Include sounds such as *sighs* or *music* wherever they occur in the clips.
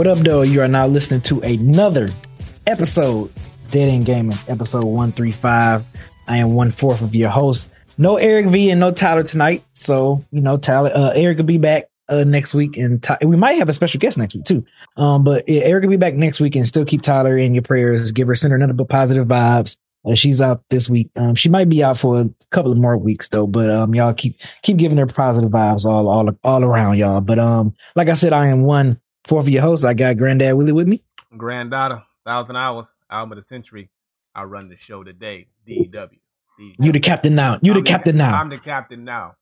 What up, though? You are now listening to another episode, Dead End Gaming, episode 135. I am one fourth of your host. No Eric V and no Tyler tonight. So, you know, Tyler, uh, Eric will be back uh, next week, and Ty- we might have a special guest next week too. Um, but yeah, Eric will be back next week, and still keep Tyler in your prayers. Give her, send her nothing but positive vibes. Uh, she's out this week. Um, she might be out for a couple of more weeks though, but um, y'all keep keep giving her positive vibes all all all around y'all. But um, like I said, I am one fourth of your host. I got Granddad Willie with me. Granddaughter, thousand hours, album of the century. I run the show today. DW. You the captain now. You the I'm captain now. I'm the captain now.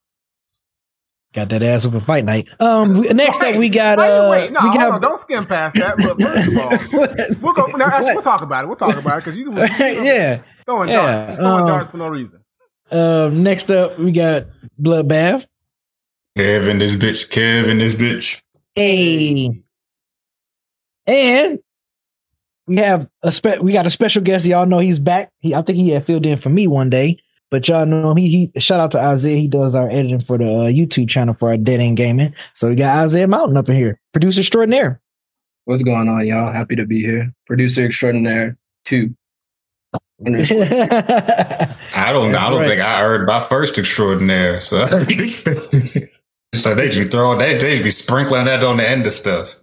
Got that ass over fight night. Um, we- next up we got Wait, uh, wait, no, we hold got on, don't skim past that. But first of all, *laughs* we'll go. Now, actually, we'll talk about it. We'll talk about it because you, you *laughs* yeah. throwing Yeah, darts. He's throwing um, darts for no reason. Um, next up we got Bloodbath. Kevin, this bitch. Kevin, this bitch. Hey, and we have a spe- we got a special guest. Y'all know he's back. He, I think he had filled in for me one day, but y'all know him. He, he shout out to Isaiah. He does our editing for the uh, YouTube channel for our Dead End Gaming. So we got Isaiah Mountain up in here, producer extraordinaire. What's going on, y'all? Happy to be here. Producer extraordinaire two. *laughs* I don't. I don't right. think I heard my first extraordinaire. So, *laughs* so they be throwing that. They be sprinkling that on the end of stuff.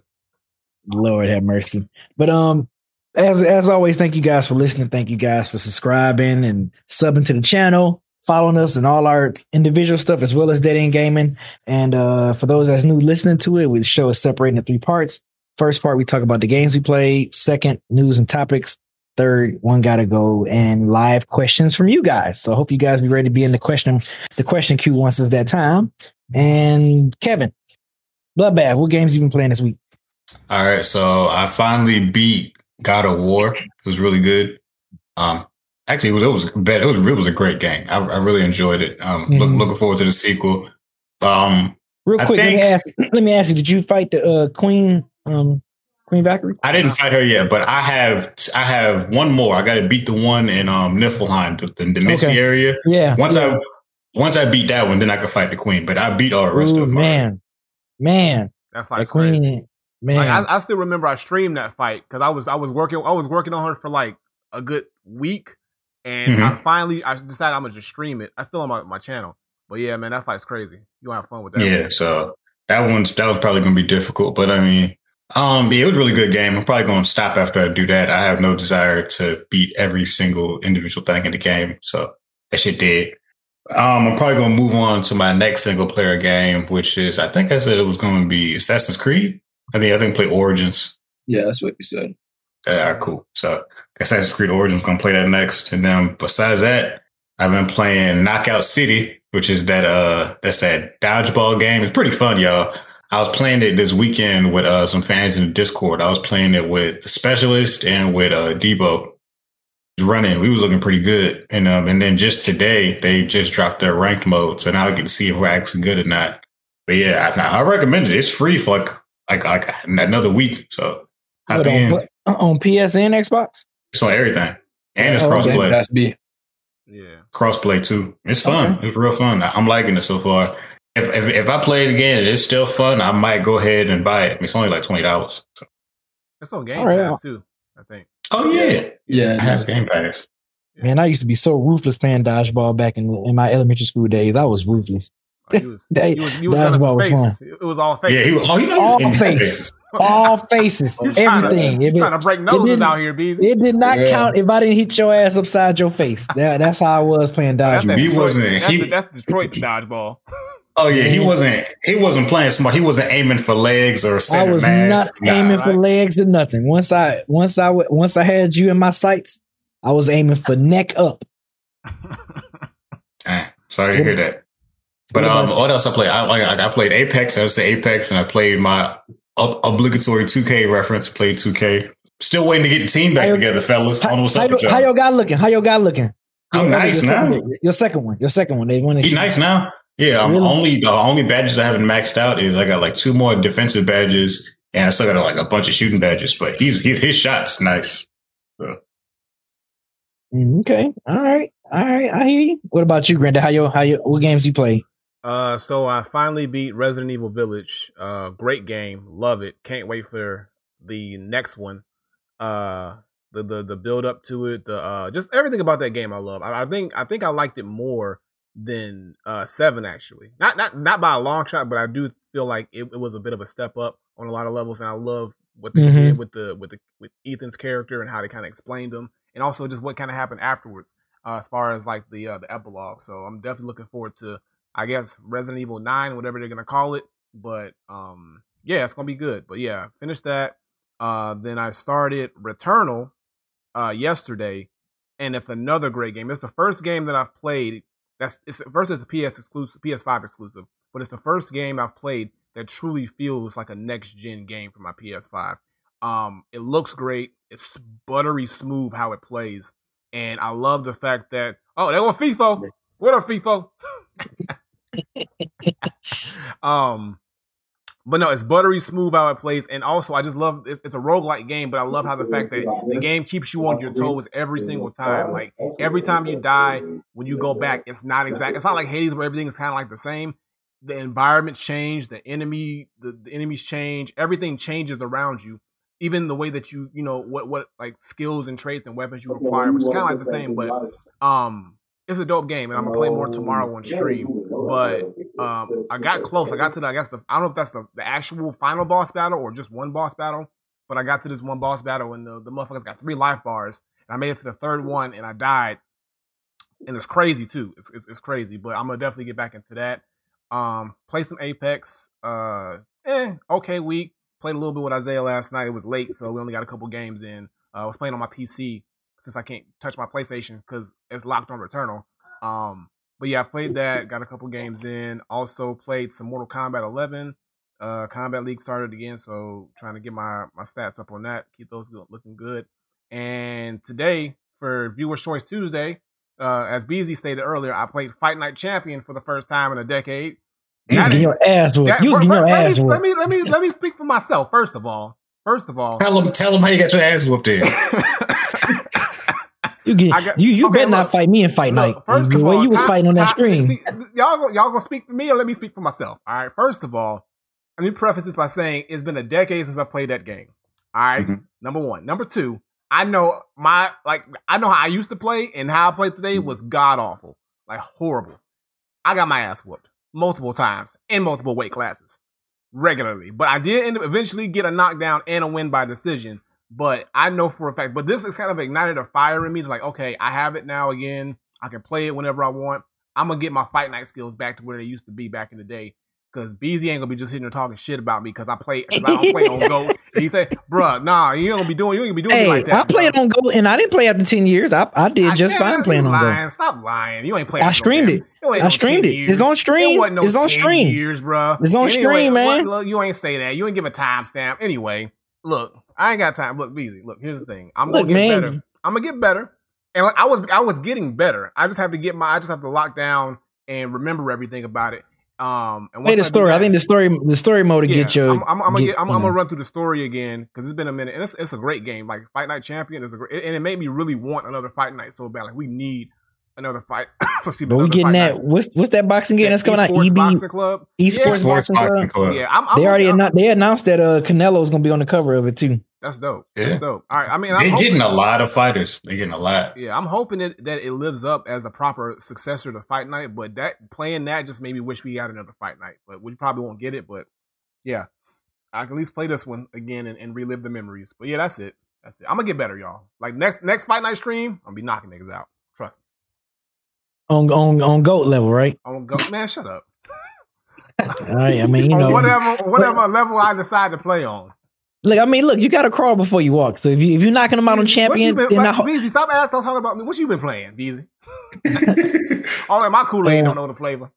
Lord have mercy. But um, as as always, thank you guys for listening. Thank you guys for subscribing and subbing to the channel, following us and all our individual stuff as well as Dead End Gaming. And uh, for those that's new listening to it, we show is separated into three parts. First part, we talk about the games we played. Second, news and topics. Third, one gotta go and live questions from you guys. So I hope you guys be ready to be in the question the question queue once it's that time. And Kevin, Bloodbath, what games you been playing this week? All right, so I finally beat God of War. It was really good. Um, actually, it was it was bad. It was it was a great game. I, I really enjoyed it. Um, look, Mhm. looking forward to the sequel. Um, Real I quick, let me ask. Let me ask you: Did you fight the uh, Queen, um, Queen Valkyrie? I didn't fight her yet, but I have I have one more. I got to beat the one in um Niflheim, the, the, the Misty Okay. area. Yeah. Once yeah. I once I beat that one, then I can fight the queen. But I beat all the rest Ooh, of them. man, man, That that Queen, crazy. Man. Like, I, I still remember I streamed that fight because I was I was working I was working on her for like a good week, and Mm-hmm. I finally I decided I'm gonna just stream it. I still on my, my channel, but yeah, man, that fight's crazy. You gonna have fun with that? Yeah, so that one's that was probably gonna be difficult, but I mean, um, yeah, it was a really good game. I'm probably gonna stop after I do that. I have no desire to beat every single individual thing in the game, so that shit did. Um, I'm probably gonna move on to my next single player game, which is I think I said it was going to be Assassin's Creed. I think I think play Origins. Yeah, that's what you said. All right, cool. So Assassin's Creed Origins gonna play that next, and then besides that, I've been playing Knockout City, which is that uh that's that dodgeball game. It's pretty fun, y'all. I was playing it this weekend with uh some fans in the Discord. I was playing it with the specialist and with uh Debo running. We was looking pretty good, and um and then just today they just dropped their ranked mode, so now I get to see if we're actually good or not. But yeah, I, I recommend it. It's free for like like like another week, so hop What, in. on, pla- uh, on PS and Xbox? It's on everything. And it's Oh, crossplay. That's B. yeah. Crossplay too. It's fun. Okay. It's real fun. I- I'm liking it so far. If, if if I play it again it's still fun, I might go ahead and buy it. It's only like twenty dollars. It's on Game All right. Pass too. I think. Oh yeah, Yeah, I have Game Pass. Man, I used to be so ruthless playing dodgeball back in in my elementary school days. I was ruthless. Like, he was, *laughs* They- he was, he was running dodgeball for was fun. It was all faces. Yeah, he was. Oh, you know, All he was in faces. *laughs* All faces, You trying to- everything. you it, trying to break noses didn't- out here, Beezy. it did not Yeah. count if I didn't hit your ass upside your face. *laughs* That, that's how I was playing dodgeball. that He wasn't- That's, he- the- that's Detroit dodgeball. Oh yeah, he wasn't. He wasn't playing smart. He wasn't aiming for legs or I was mass. not aiming for right. legs or nothing. Once I once I w- once I had you in my sights, I was aiming for neck up. Sorry to hear that. But What um, what else I play? I like I played Apex. I say Apex, and I played my ob- obligatory 2K reference. Played 2K. Still waiting to get the team back How together, fellas. How, what's how, up your- how y'all. your guy looking? How your guy looking? I'm Your- nice your now. second- Your second one. Your second one. They want He nice now. Yeah, I'm Really? only the only badges I haven't maxed out is I got like two more defensive badges, and I still got like a bunch of shooting badges. But he's he, his shots nice. Mm, Okay. All right. All right. I hear you. What about you, Granda? How you how you what games you play? Uh, so I finally beat Resident Evil Village. Uh, great game, love it. Can't wait for the next one. Uh, the the the build up to it, the uh, just everything about that game I love. I, I think I think I liked it more than uh seven actually. Not not not by a long shot, but I do feel like it, it was a bit of a step up on a lot of levels, and I love what they Mhm. did with the with the with Ethan's character and how they kind of explained him, and also just what kind of happened afterwards. Uh, as far as like the uh, the epilogue, so I'm definitely looking forward to I guess Resident Evil Nine, whatever they're gonna call it. But um, yeah, it's gonna be good. But yeah, finished that. Uh, then I started Returnal uh yesterday, and it's another great game. It's the first game that I've played. That's it's first it's a PS exclusive, PS5 exclusive, but it's the first game I've played that truly feels like a next gen game for my PS5. Um, it looks great. It's buttery smooth how it plays, and I love the fact that oh, they want FIFO. What up, FIFO? *laughs* *laughs* um, but no, it's buttery smooth how it plays, and also I just love it's, it's a roguelike game, but I love how the fact that the game keeps you on your toes every single time. Like every time you die, when you go back, it's not exact. It's not like Hades where everything is kind of like the same. The environment change, the enemy, the, the enemies change, everything changes around you. Even the way that you, you know, what what like skills and traits and weapons you require, which is kind of like the same, but um, it's a dope game, and I'm gonna play more tomorrow on stream. But um, I got close. I got to the, I guess the I don't know if that's the, the actual final boss battle or just one boss battle, but I got to this one boss battle, and the the motherfuckers got three life bars, and I made it to the third one, and I died, and it's crazy too. It's it's, it's crazy, but I'm gonna definitely get back into that. Um, play some Apex. Uh, eh, okay week. Played a little bit with Isaiah last night. It was late, so we only got a couple games in. Uh, I was playing on my PC since I can't touch my PlayStation because it's locked on Returnal. Um, but yeah, I played that. Got a couple games in. Also played some Mortal Kombat 11. Uh, Kombat League started again, so trying to get my my stats up on that. Keep those looking good. And today for Viewer's Choice Tuesday, uh, as Beezy stated earlier, I played Fight Night Champion for the first time in a decade. You was getting your ass whooped. You was getting your let, ass me, whooped. let me let me let me speak for myself. First of all, first of all, Tell him, tell him how you got your ass whooped in. *laughs* You get I got- you. You okay, better not fight me in fight night. Look, first the of way all, you was Ty- fighting on that Ty- screen. see, y'all y'all gonna speak for me or let me speak for myself. All right. First of all, let me preface this by saying it's been a decade since I played that game. All right? Mhm. Number one. Number two. I know my like I know how I used to play and how I played today was god awful, like horrible. I got my ass whooped multiple times in multiple weight classes regularly, but I did end up eventually get a knockdown and a win by decision. But I know for a fact, but this is kind of ignited a fire in me It's like, okay, I have it now again. I can play it whenever I want. I'm gonna get my fight night skills back to where they used to be back in the day. Cause BZ ain't gonna be just sitting there talking shit about me because I play, cause I don't play on Go. *laughs* And he say, "Bruh, nah, you ain't gonna be doing, you ain't gonna be doing Hey, like that." I played bruh." on Go, and I didn't play after ten years. I I did I- just fine playing on lying. Go. Stop lying. You ain't playing. I streamed it. it I streamed it. Years. It's on stream. It no It's on 10 stream. Years, bro. It's on stream, man. Look, you ain't say that. You ain't give a timestamp. Anyway, look, I ain't got time. Look, Beezy. Look, here's the thing. I'm Look, gonna get man. better. I'm gonna get better. And like, I was, I was getting better. I just have to get my. I just have to lock down and remember everything about it. Um, and Play once the I do story. I think the story the story mode to get your. I'm, I'm, I'm gonna get, get, I'm, you I'm gonna run through the story again because it's been a minute, and it's, it's a great game. Like Fight Night Champion is a great, and it made me really want another Fight Night so bad. Like we need another fight. *coughs* so excuse me, But we another getting that. Night. What's what's that boxing game that's coming out? Esports EB Boxing Club. Esports Yeah. Sports Boxing Club. Boxing Club. Yeah, I'm, I'm They already I'm- they announced that uh Canelo's gonna be on the cover of it too. That's dope. Yeah. That's dope. All right. I mean, I'm They're hoping, getting a lot of fighters. They're getting a lot. yeah, I'm hoping it, that it lives up as a proper successor to Fight Night. But that playing that just made me wish we got another Fight Night. But we probably won't get it. But yeah, I can at least play this one again and, and relive the memories. But yeah, that's it. That's it. I'm gonna get better, y'all. Like next next Fight Night stream, I'm gonna be knocking niggas out. Trust me. On on on goat level, right? I'm. Man, shut up. All right, I mean, you *laughs* know, whatever whatever level I decide to play on. Look, I mean, look, you got to crawl before you walk. So if you if you're knocking them out on Beezy, what champion, been, then like, ho- Beezy, stop asking talking about me. What you been playing, Beezy? Only *laughs* my Kool Aid Uh, don't know the flavor.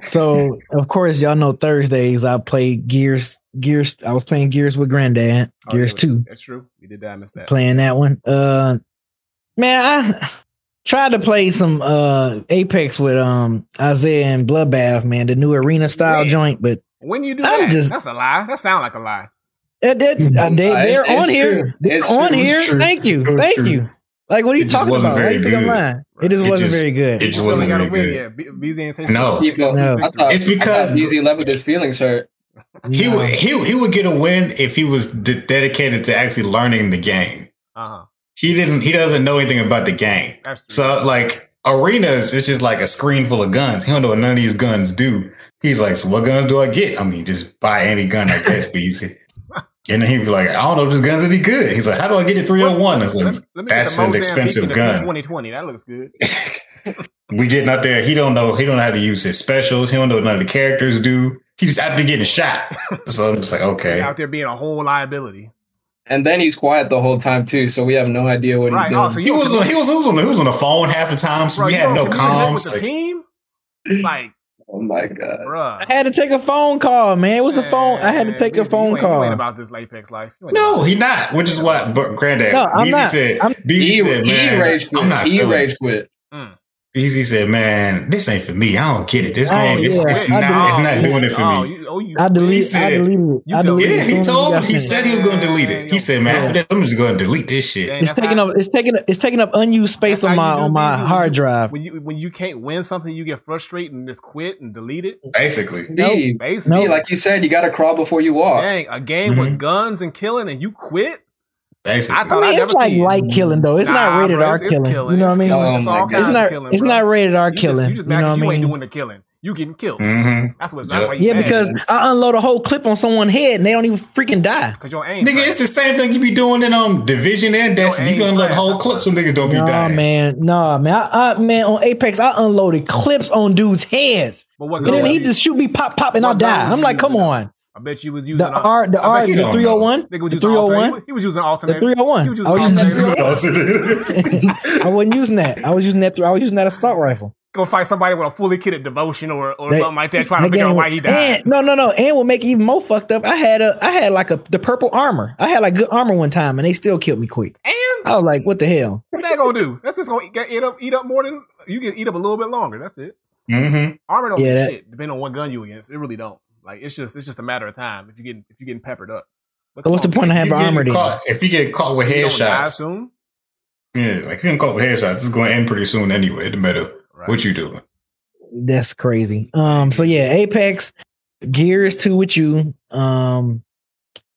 so of course y'all know Thursdays I play Gears. Gears. I was playing Gears with Granddad. Oh, Gears yeah, Two. That's true. We did that. I missed that. playing that one. Uh, man, I tried to play some uh Apex with um Isaiah and Bloodbath, man, the new arena style When? joint. But When you do I'm that, just- that's a lie. That sound like a lie. Uh, they, uh, they, Uh, they're it's- it's on here. They're on here. true. Thank you, thank true. you. Like, what are you It talking about? Why very you think I'm good. lying? It just It wasn't just- very good. it just wasn't gotta very win, good. yeah. Be- ain't taste No. He No. Thought, It's because- thought Easy left with his feelings hurt. He No. would he he would get a win if he was de- dedicated to actually learning the game. Uh huh. He didn't. He doesn't know anything about the game. That's. So like arenas, it's just like a screen full of guns. He don't know what none of these guns do. He's like, so what guns do I get? I mean, just buy any gun, I guess, be easy. And then he'd be like, I don't know, this gun's any good. He's like, how do I get it 301? It's Let like, me- let me that's an expensive gun. 2020. That looks good. *laughs* *laughs* we getting out there. He don't know. He don't know how to use his specials. He don't know what none of the characters do. He just out there getting shot. *laughs* So I'm just like, okay. Out there being a whole liability. And then he's quiet the whole time too, so we have no idea what Right. he's doing. Oh, so He was on, he was he was on the, he was on the phone half the time, so Bro, we had no communicate with comms. the Like, team. Like, oh my god. bruh. I had to take a phone call, man. It was a phone. I had to Man, take a Beezy, phone you call. ain't about this Apex life. You ain't no, he not. Which is what but Granddad. No, I'm Beezy not. said. I'm- Beezy He, said, he man, rage I'm quit. not He feeling rage quit. Mm. Beezy said, man, this ain't for me. I don't get it. This Oh, game, it's, yeah. it's I not, it's not doing it for oh, me. You, oh, you, I delete. I said- deleted it. I deleted Yeah, he soon as we told got me. He finished. said he was going to delete it. He said, man, after this, I'm just going to delete this shit. It's taking how- up. It's taking. It's taking up unused space on my on my Beezy. Hard drive. When you when you can't win something, you get frustrated and just quit and delete it. Basically. Nope. Basically, B, like you said, you got to crawl before you walk. dang, a game Mhm. with guns and killing, and you quit. Basically. I thought I mean, I'd it's never like see it. light killing though. It's not Nah, rated bro, R it's- it's killing. killing. You know what I It's mean? killing. Oh It's my all God. It's not. killing, It's not rated R You just, killing. you just you know what I because you ain't doing the killing. You getting killed. hmm That's what. Yeah. That's why you Yeah, mad. because I unload a whole clip on someone's head and they don't even freaking die. because your aim. Nigga, it's the same thing you be doing in um Division and Destiny. You ain't gonna let whole clips so niggas don't be No dying. man, no man, I, I man on Apex I unloaded clips on dudes' heads, But what and then he you- just shoot me pop pop and What I'll die. I'm like, come on, I bet you was using the R, the I R, bet the don't three hundred one, Nigga was the using three hundred alternator. one, He was using the alternator. three hundred one. He was *laughs* I was using using alternator. I wasn't using that. I was using that. I was using that assault rifle. Go fight somebody with a fully kitted devotion or, or That- something like that, trying to figure out why he died. And, no, no, no. And what make it even more fucked up? I had a, I had like a the purple armor. I had like good armor one time, and they still killed me quick. And I was like, what the hell? what that gonna do? That's just gonna eat, eat up, eat up more than you can eat up a little bit longer. That's it. hmm Armor don't Yeah, do that- shit. Depending on what gun you against, it really don't. Like it's just it's just a matter of time if you get if you're getting peppered up. But So what's come the point of man. having armor then? caught, if you get caught with You don't headshots, soon. yeah, like you get caught with headshots, it's going to end pretty soon anyway. No matter Right. what you doing. That's crazy. Um. So yeah, Apex, Gears two with you. Um,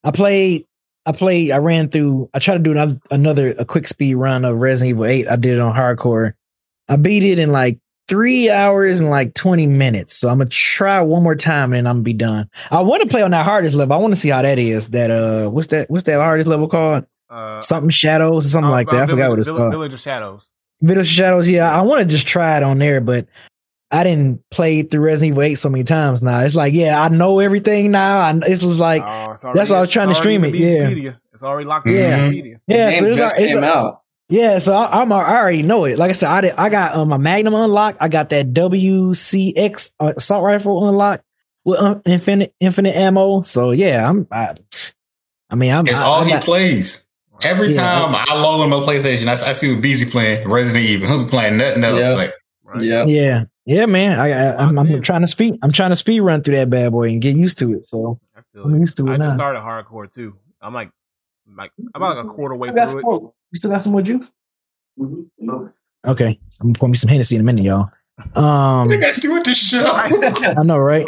I played. I played. I ran through. I tried to do another, another a quick speed run of Resident Evil Eight. I did it on hardcore. I beat it in like three hours and like twenty minutes. So I'm gonna try one more time and I'm gonna be done. I want to play on that hardest level. I want to see how that is. That uh, what's that? What's that hardest level called? Uh, Something Shadows or something uh, like that. I uh, forgot what it's Village, called. Village of Shadows. Village of Shadows, yeah, I want to just try it on there, but I didn't play through Resident Evil 8 so many times now. It's like, yeah, I know everything now. I, it's just like, Oh, it's that's why I was trying to stream it, the yeah. Beastpedia. It's already locked Yeah. in the Beastpedia. yeah, the so game it's, just it's came out. Yeah, so I, I'm I already know it. Like I said, I did, I got um, my Magnum unlocked. I got that WCX uh, assault rifle unlocked with uh, infinite infinite ammo. So yeah, I'm. I, I mean, I'm. It's I, all I he plays. Every Yeah. time I log on my PlayStation, I, I see what Beezy playing Resident Evil. He'll be playing nothing else. Yeah. Like, Right? Yeah. Yeah, yeah, man. I, I I'm, Locked I'm trying to speed. I'm trying to speed run through that bad boy and get used to it. So I feel I'm used to it I now. just started hardcore too. I'm like, like I'm about like a quarter way through it. some more- you still got some more juice? Okay, I'm gonna pour me some Hennessy in a minute, y'all. Um, what got to do with this show? *laughs* I know, right?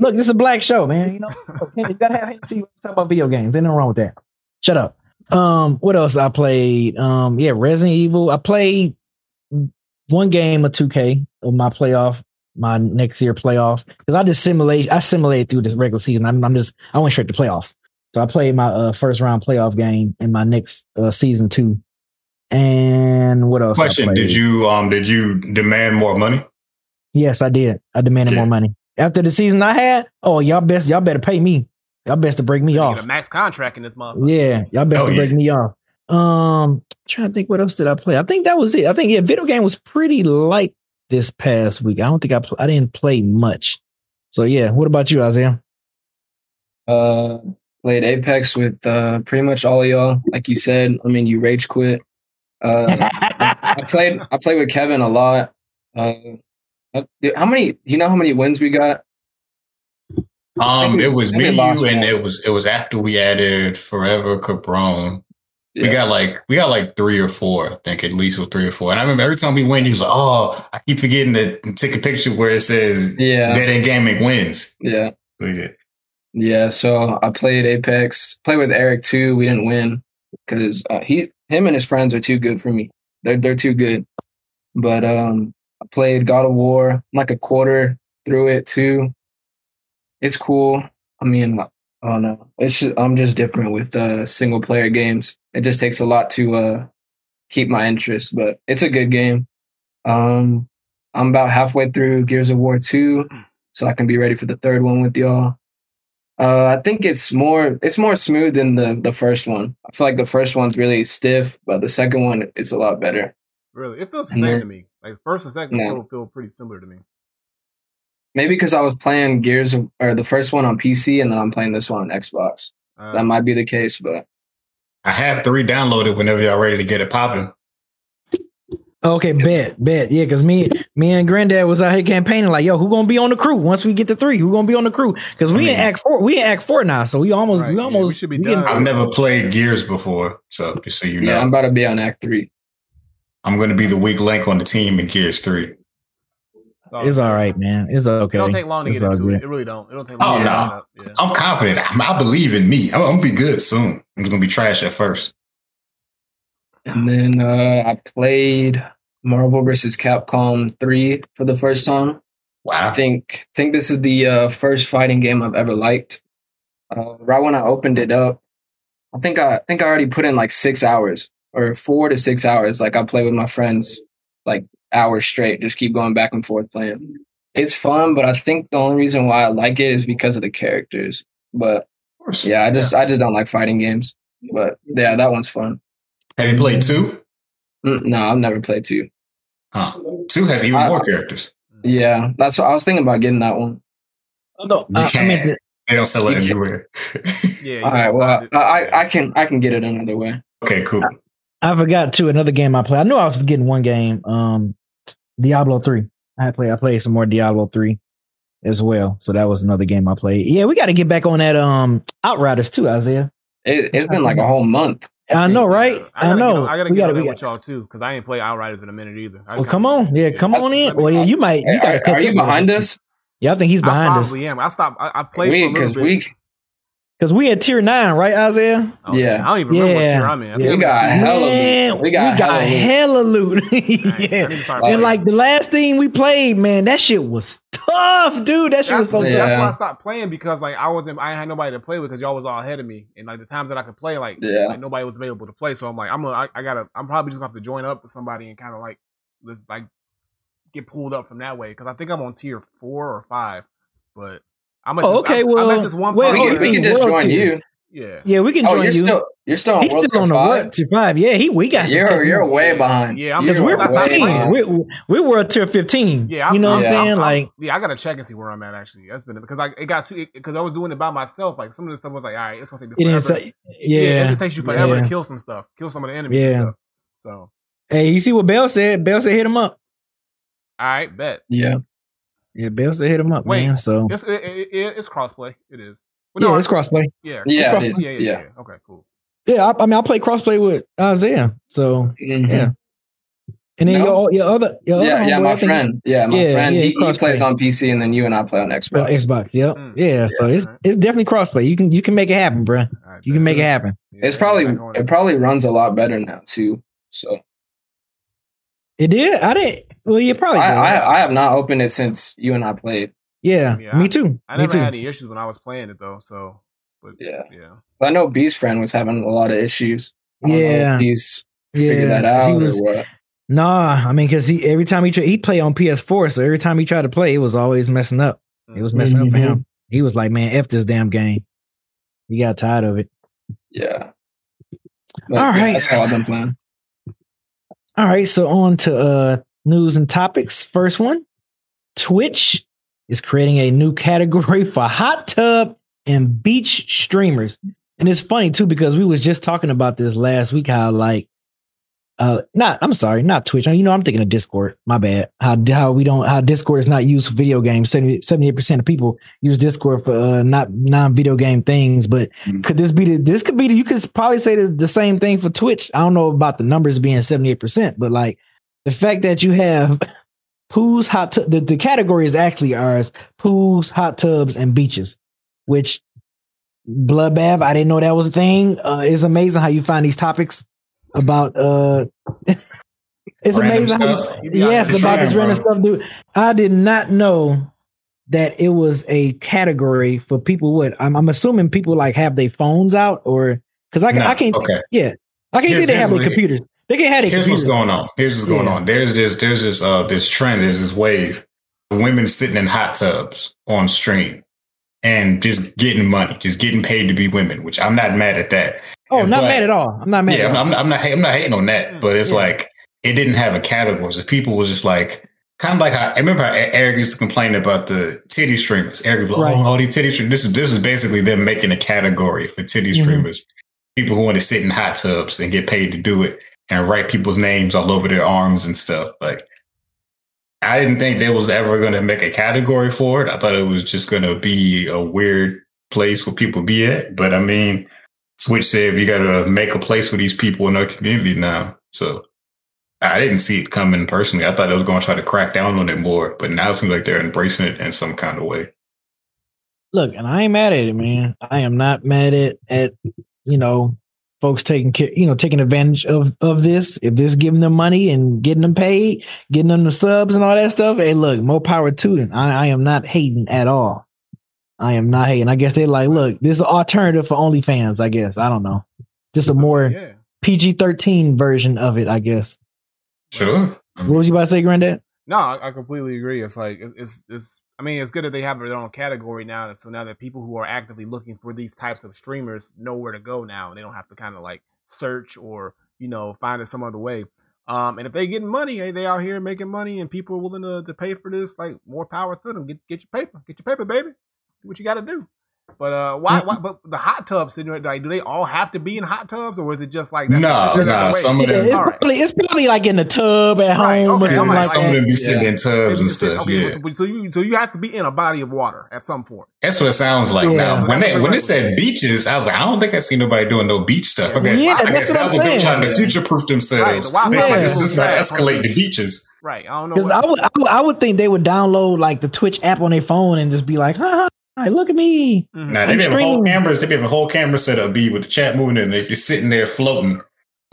Look, this is a black show, man. You know, *laughs* you gotta have Hennessy. Talk about video games. Ain't nothing wrong with that. Shut up. Um, what else I played? Um, yeah, Resident Evil. I played one game of 2K of my playoff, my next year playoff, because I just simulate. I simulated through this regular season. I'm, I'm just I went straight to playoffs. So I played my uh, first round playoff game in my next uh, season two. And what else? Question. Did you um did you demand more money? Yes, I did. I demanded Yeah. more money. After the season I had, oh y'all best y'all better pay me. Y'all best to break me off. Get a max contract in this month. Yeah, y'all best Oh, to break me off. Um, trying to think what else did I play. I think that was it. I think yeah, video game was pretty light this past week. I don't think I pl- I didn't play much. So yeah, what about you, Isaiah? Uh, played Apex with uh, pretty much all of y'all. Like you said, I mean, you rage quit. Uh, I *laughs* played. I played with Kevin a lot. Uh, uh, how many? You know how many wins we got? Um, it was me, you, and one. it was it was after we added Forever Cabron. We got like we got like three or four, I think at least was three or four. And I remember every time we win, he was like, "Oh, I keep forgetting to take a picture where it says Yeah, Dead End Gaming wins." yeah, So, yeah. Yeah. So I played Apex. Played with Eric too. We didn't win because uh, he, him, and his friends are too good for me. They're they're too good. But um, I played God of War. I'm like a quarter through it too. It's cool. I mean, I don't know. It's just, I'm just different with uh, single player games. It just takes a lot to uh, keep my interest, but it's a good game. Um, I'm about halfway through Gears of War 2, so I can be ready for the third one with y'all. Uh, I think it's more it's more smooth than the the first one. I feel like the first one's really stiff, but the second one is a lot better. Really, it feels the same then- to me. Like first and second Yeah. feel, feel pretty similar to me. Maybe because I was playing Gears or the first one on PC, and then I'm playing this one on Xbox. Uh, That might be the case, but I have three downloaded whenever y'all ready to get it popping. Okay, bet, bet. Yeah, because me, me and Granddad was out here campaigning like, yo, who gonna be on the crew once we get to three? Who gonna be on the crew? Because we I in Act Four, we in Act Four now, so we almost, Right, we yeah, we almost, should be getting- done. I've never played Gears before, so just so you know, yeah, I'm about to be on Act Three. I'm going to be the weak link on the team in Gears Three. so- It's all right, man. It's okay. It don't take long to It's get all into good. it. It really don't. It don't take Oh, long. to no. get. Yeah. I'm confident. I, I believe in me. I'm, I'm gonna be good soon. I'm just gonna be trash at first. And then uh, I played Marvel vs. Capcom 3 for the first time. Wow. I think think this is the uh, first fighting game I've ever liked. Uh, right when I opened it up, I think I think I already put in like six hours or four to six hours. Like I play with my friends like hours straight, just keep going back and forth playing. It's fun, but I think the only reason why I like it is because of the characters. But yeah, I just I just don't like fighting games. But yeah, that one's fun. Have you played two? Mm, No, I've never played two. Huh. Two has even I- more characters. Yeah, that's what I was thinking about getting that one. Oh, no, You I, I can. meant to- They don't sell it You anywhere. Yeah. All right, well, I. I I can I can get it another way. okay, cool. I forgot too another game I played. I knew I was forgetting one game. Um, Diablo three. I played. I played some more Diablo three as well. So that was another game I played. Yeah, we got to get back on that. Um, Outriders too, Isaiah. It, it's been like a whole month. I know, right? Yeah, I, gotta know. Get on, I gotta we get gotta, on we there with y'all too because I ain't play Outriders in a minute either. I Well, come just- on, yeah, come on in. Well, yeah, you might. You Hey, gotta are, are you behind us. us? Yeah, I think he's I behind us probably am. I stopped. I, I played We for a little bit. we because we at tier nine, right, Isaiah? Oh, okay. Yeah. I don't even remember what tier I'm in. I Yeah. We got tier- hella loot. Man, We got hella loot. *laughs* hella loot. Yeah. to And like the last thing we played, man, that shit was tough, dude. That shit was so Yeah. that's why I stopped playing because like I wasn't I had nobody to play with because y'all was all ahead of me and like the times that I could play like, Yeah. like nobody was available to play so I'm like I'm gonna, I, I gotta I'm probably just gonna have to join up with somebody and kind of like let's like get pulled up from that way because I think I'm on tier four or five but Oh, I'm at Oh, this, okay, I'm, well, I'm at this one well, we, oh, can, we can just join tier. you. yeah Yeah, we can Oh, join you're you. still you're still on He's still Tier on the five. world tier five. Yeah, he we got You're you're way behind. Yeah, I'm because we're that's way fifteen. We're, we're world tier fifteen. Yeah, I'm, you know I'm, what I'm saying? I'm- like, yeah, I gotta check and see where I'm at. Actually, that's been because I it got too because I was doing it by myself. Like some of the stuff was like, all right, it's gonna take me it didn't forever. say, yeah, yeah, it takes you forever yeah. to kill some stuff, kill some of the enemies Yeah. and stuff. So, Hey, you see what Bell said? Bell said hit him up. all right, bet Yeah. Yeah, Bell said hit him up, Wait, man. So it's it, it, it, it's crossplay. It is. Well, yeah, no, it's crossplay. yeah, Yeah, cross- it is. yeah, yeah, Yeah. yeah. Okay, cool. Yeah, I, I mean, I play crossplay with Isaiah. So Mhm. Yeah. and then No. your your other your Yeah, other yeah, my I think- friend. Yeah, my Yeah, friend. yeah, he, he plays on PC, and then you and I play on Xbox. Xbox. Yep. Mm. Yeah. So it's alright. it's definitely crossplay. You can you can make it happen, bro. All right, You can make it happen. Yeah, It's probably it. it probably runs a lot better now too. So It did. I didn't. Well, you probably. I, did. I I have not opened it since you and I played. yeah, Yeah, Me too. I me never too. had any issues when I was playing it though. So, but Yeah. yeah. I know B's friend was having a lot of issues. I don't Yeah. he's figured Yeah, that he out was- or what. Nah, I mean, because he every time he try, he play on PS4, so every time he tried to play, it was always messing up. It was messing up for him. He was like, "Man, f this damn game." He got tired of it. Yeah. But, All yeah, right. that's how I've been playing. All right, so on to uh news and topics. First one, Twitch is creating a new category *laughs* for hot tub and beach streamers. And it's funny too because we was just talking about this last week how like uh not I'm sorry, not Twitch. You know, I'm thinking of Discord. My bad. How how we don't how Discord is not used for video games. 78 percent of people use Discord for uh not non-video game things, but Mhm. could this be the this could be the, you could probably say the, the same thing for Twitch. I don't know about the numbers being 78%, but like the fact that you have *laughs* pools, hot the, the category is actually ours, pools, hot tubs, and beaches, which bloodbath, I didn't know that was a thing. Uh it's amazing how you find these topics about uh *laughs* it's Random amazing how stuff. you, You yes about this random bro. stuff, dude. I did not know that it was a category for people. What I'm, I'm assuming people like have their phones out, or because I, can No, I can't. okay. Yeah, I can't Here's- think they have their computers. They can have Here's what's going on. Here's what's going Yeah. on. There's this there's this uh this trend, there's this wave of women sitting in hot tubs on stream and just getting money, just getting paid to be women, which I'm not mad at that. oh, not but- mad at all. I'm not mad. yeah, at I'm. I'm, not- I'm not I'm not hating on that, but it's Yeah. like it didn't have a category. So people was just like kind of like how I remember how Eric used to complain about the titty streamers. Eric was like, Right. oh, all these titty streamers. This is this is basically them making a category for titty Mhm. streamers. People who want to sit in hot tubs and get paid to do it and write people's names all over their arms and stuff. Like I didn't think they was ever going to make a category for it. I thought it was just going to be a weird place where people be at. But I mean, Twitch said you got to make a place for these people in our community now. So I didn't see it coming personally. I thought they was going to try to crack down on it more, but now it seems like they're embracing it in some kind of way. Look, and I ain't mad at it, man. I am not mad at at you know folks taking care, you know, taking advantage of of this. If this giving them money and getting them paid, getting them the subs and all that stuff. Hey, look, more power to them. I, I am not hating at all. I am not hating. I guess they're like, look, this is an alternative for OnlyFans. I guess I don't know, just a more yeah. PG thirteen version of it. I guess. Sure. What was you about to say, Granddad? No, I, I completely agree. It's like it's, it's it's. I mean, it's good that they have their own category now. So now that people who are actively looking for these types of streamers know where to go now, and they don't have to kind of like search or you know find it some other way. Um, and if they getting money, hey, they out here making money, and people are willing to, to pay for this. Like more power to them. Get get your paper, get your paper, baby. Do what you got to do. But uh, why, why? But the hot tubs, like, do they all have to be in hot tubs, or is it just like No, no, a way? some of them- it's, All right. probably, it's probably like in the tub at Right, home or okay, something I'm like like, some of them be sitting Yeah. in tubs and It's- it's- stuff. okay, yeah. so- so you so you have to be in a body of water at some point. That's what it sounds like Yeah. now. When they when they said beaches, I was like, I don't think I see nobody doing no beach stuff. I guess, Yeah, I that's guess what that I'm was them saying. trying to future proof Right, themselves. the Wi-Fi They said, this is not is escalate the beaches. Right. I don't know. Because I would, I would, I would think they would download like the Twitch app on their phone and just be like, "Ha ha, look at me." Mhm. Now they I'm be having whole cameras. They be having a whole camera set up, be with the chat moving, and they just sitting there floating,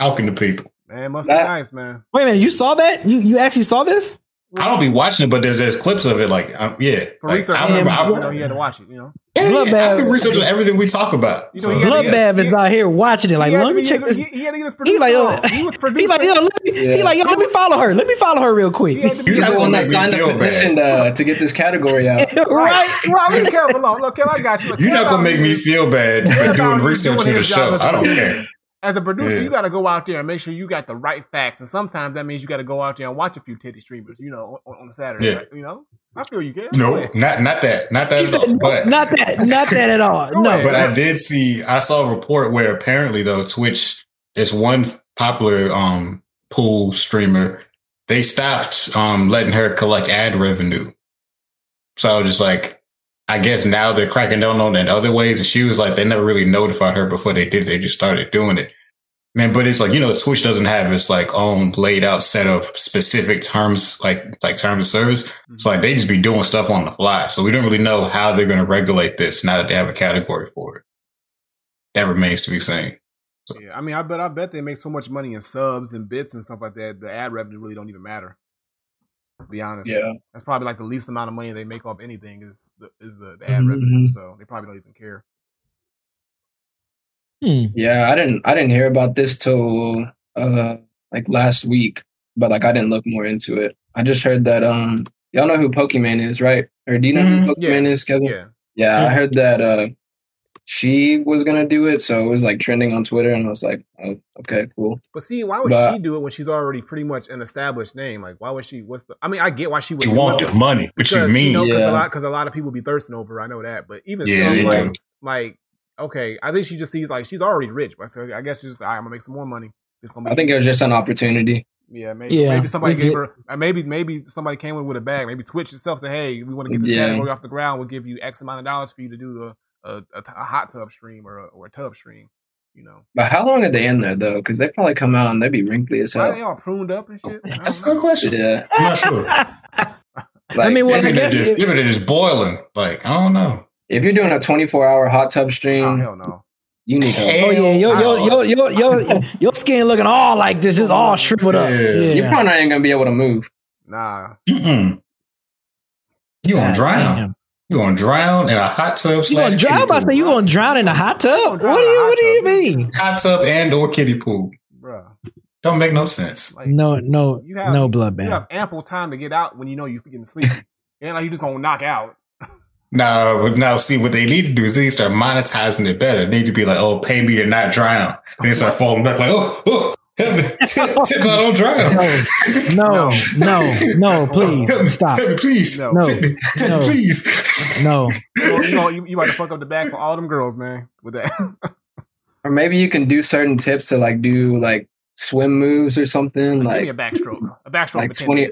talking to people. man, must That- be nice, man. Wait a minute, you saw that? You you actually saw this? I don't be watching it, but there's there's clips of it. Like, um, yeah, like, I remember. you know, I, he had to watch it. You know, yeah, yeah, I've been researching everything we talk about. You know, So, he had. Bloodbath is yeah. out here watching it. Like, he let me be- check this. He, he had to get his He like, yo, he was *laughs* He producing. like, yo, let me, he Yeah. like, yo, let me follow her. Let me follow her real quick. He had to be You're not one gonna that make me signed the feel bad. petition uh, to get this category out. *laughs* right? Right. Well, leave Kev alone. Look, Kev, I got you. You're not gonna make me feel bad for doing research doing for the show. I don't care. As a producer, Yeah. you got to go out there and make sure you got the right facts. And sometimes that means you got to go out there and watch a few titty streamers. You know, on, on a Saturday. Yeah. Right? You know, I feel you, Kev. Go No, not not that, not that He at said, all. no, But not that, not that at all. *laughs* Go No, ahead. But I did see, I saw a report where apparently though Twitch, this one popular um pool streamer, they stopped um letting her collect ad revenue. So I was just like, I guess now they're cracking down on it in other ways. And she was like, they never really notified her before they did. it. They just started doing it. Man, but it's like you know, Twitch doesn't have its like own laid out set of specific terms, like like terms of service. Mm-hmm. So like they just be doing stuff on the fly. So we don't really know how they're going to regulate this now that they have a category for it. That remains to be seen. Yeah, I mean, I bet, I bet they make so much money in subs and bits and stuff like that. The ad revenue really don't even matter. To be honest, Yeah. that's probably like the least amount of money they make off anything is the is the, the ad revenue. Mhm. So they probably don't even care. Hmm. Yeah, I didn't I didn't hear about this till uh like last week, but like I didn't look more into it. I just heard that um y'all know who Pokimane is, right? Or do you know who Pokimane is, Kevin? Yeah. Yeah, I heard that uh, she was gonna do it, so it was like trending on Twitter, and I was like, oh, okay, cool. But see, why would But- she do it when she's already pretty much an established name? Like, why would she? What's the? I mean, I get why she would. You want the money, but you because, mean know, because a lot because a lot of people be thirsting over. I know that, but even Yeah, still, they like, do. like, okay, I think she just sees like she's already rich, but so I guess she's just, all right, I'm gonna make some more money. It's gonna be, I think it was just an opportunity. yeah, maybe, Yeah, maybe somebody gave her, uh, maybe maybe somebody came in with a bag. Maybe Twitch itself said, hey, we want to get this Yeah. category off the ground. We'll give you X amount of dollars for you to do a a, a, t- a hot tub stream or a, or a tub stream. You know, But how long are they in there though? Because they probably come out and they'd be wrinkly as why they hell. all pruned up and shit? I That's a good question. Yeah, I'm not sure. *laughs* like, I mean, well, I Maybe they're just, it- maybe they're just boiling. Like I don't know. if you're doing a 24 hour hot tub stream, Oh hell no. you need Oh yeah, your your Hell your your your, your skin looking all like this, is all shriveled up. Yeah. Yeah. You're probably not even gonna be able to move. Nah. Mm-mm. You gonna God drown? Damn. You gonna drown in a hot tub? You gonna drown? I say pool. you gonna drown in a hot tub? What do you What do you mean? hot tub and or kiddie pool? bro. Don't make no sense. Like, No, no, You have- no blood. You have ample time to get out when you know you're getting sleepy. *laughs* and like you just gonna knock out. No, but now see what they need to do is they need to start monetizing it better. They need to be like, oh, pay me to not drown. And they start falling back like, oh, oh, help me. *laughs* Tip, tip so I don't drown. No, no, no, please help me, stop. Help me, please. No. No. Tip me, tip No. me, please. No, You know, you, know, you, you about to fuck up the back for all them girls, man. With that. Or maybe you can do certain tips to like do like swim moves or something. Give me Like a backstroke. A backstroke like for 10 20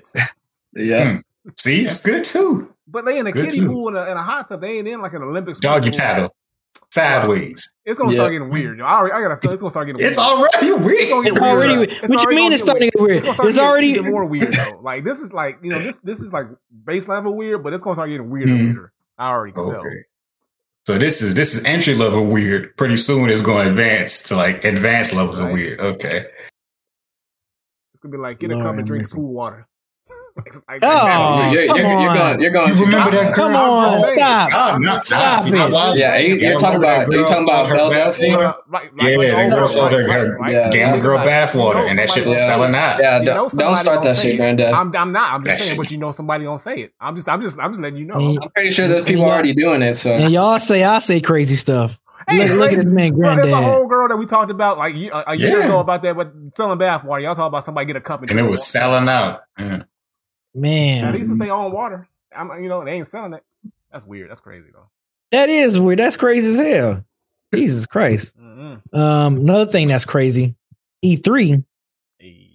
*laughs* yeah. Hmm. See, that's good too. But they in a Good kiddie too. pool and a, and a hot tub. They ain't in like an Olympics. swimming Doggy pool. paddle. Sideways. It's gonna Yeah. start getting weird. Yo. I, already, I gotta feel it's gonna start getting It's weird. already It's gonna weird. get It's weird. already- It's what you mean it's starting to get weird? It's, gonna It's already- even more weird though. Like this is like you know this this is like base level weird, but it's gonna start getting weirder. Mhm. weirder. I already can tell. So this is this is entry level weird. Pretty soon it's going to advance to like advanced levels of weird. Okay. It's gonna be like get a Lord cup and have drink mercy. pool water. *laughs* Like, Oh, you're, you're, come you're, on. going. You're going. You remember super- that Come on, I'm just saying. stop. Ah, no, Stop stop. It. Yeah, you- you're Yeah, talking about- you're talking about her Belle Delphine? bath water? Right, right, Yeah, like, that girl sold her right, girl- right. Yeah. Gave girl Like, bath water, and that shit was selling out. Yeah, don't, don't start that shit, granddad. I'm, I'm not. I'm just saying, but you know somebody gonna say it. I'm just, I'm just, I'm just letting you know. I'm pretty sure there's people Yeah. already doing it. So and y'all say I say crazy stuff. Hey, look, look at this man, Bro, there's a whole girl that we talked about like a, a year Yeah. ago about that, but selling bath water. Y'all talk about somebody get a cup and, And it was water. selling out. Yeah. Man, At least it's their own water. I'm, you know, they ain't selling it. That's weird. That's crazy though. that is weird. That's crazy as hell. *laughs* Jesus Christ. Mm-hmm. Um, another thing that's crazy. E3.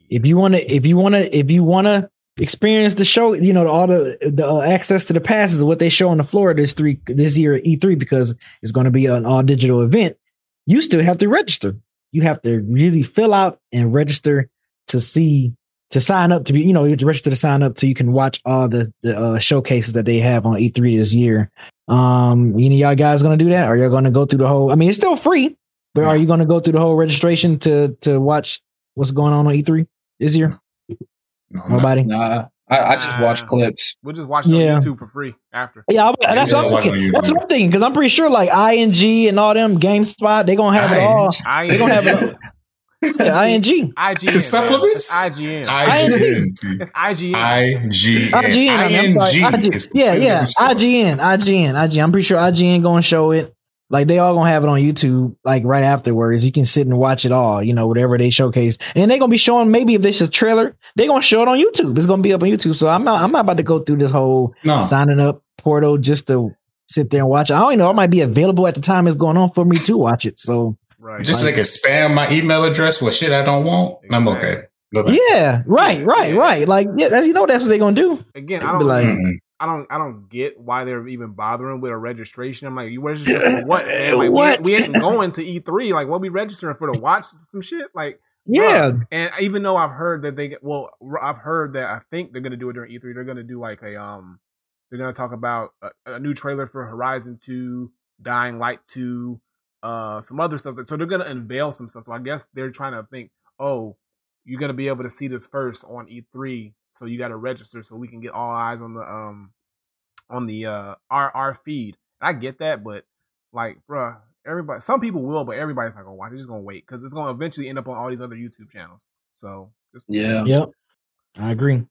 If you want to, if you want to, if you want to experience the show, you know, all the the uh, access to the passes, of what they show on the floor this three this year at E3 because it's going to be an all digital event. You still have to register. You have to really fill out and register to see to sign up to be. You know, you have to register to sign up so you can watch all the the uh, showcases that they have on E3 this year. Um, any of y'all guys going to do that? Are y'all going to go through the whole? I mean, it's still free, but are you going to go through the whole registration to to watch what's going on on E3 this year? No, I'm. Nobody. nah, I, I just watch clips. We'll just watch it Yeah. on YouTube for free after. Yeah, I- that's Yeah, what I'm watch on thinking. That's what I'm thinking because I'm pretty sure like ING and all them GameSpot they gonna have it all. I They gonna have it. *laughs* all. ING. IGN. Supplements? man. IGN. IGN. It's IGN. IGN. IGN. I mean, I'm sorry, ING yeah, yeah. different. IGN. IGN. IGN. I'm pretty sure IGN gonna show it. Like they all gonna have it on YouTube, like right afterwards. You can sit and watch it all, you know, whatever they showcase. And they're gonna be showing maybe if this is a trailer, they're gonna show it on YouTube. It's gonna be up on YouTube. So I'm not I'm not about to go through this whole No. signing up portal just to sit there and watch it. I don't even know. It might be available at the time it's going on for me to watch it. So right. Just so they can spam my email address with shit I don't want. I'm okay. No, yeah, right, right, right. Like yeah, that's you know that's what they're gonna do. Again, I Be don't like- Mm-mm. I don't I don't get why they're even bothering with a registration. I'm like, you register for what? Like, What? We, we ain't going to E3. Like, what we registering for to watch some shit? Like, Yeah, and even though I've heard that they well, I've heard that I think they're gonna do it during E3. They're gonna do like a um, they're gonna talk about a, a new trailer for Horizon Two, Dying Light Two, uh, some other stuff. So they're gonna unveil some stuff. So I guess they're trying to think, oh, you're gonna be able to see this first on E3, so you got to register so we can get all eyes on the um, on the uh our our feed. And I get that, but like, bruh, everybody, some people will, but everybody's not gonna watch. They're just gonna wait because it's gonna eventually end up on all these other YouTube channels. So just Yeah. yep. I agree.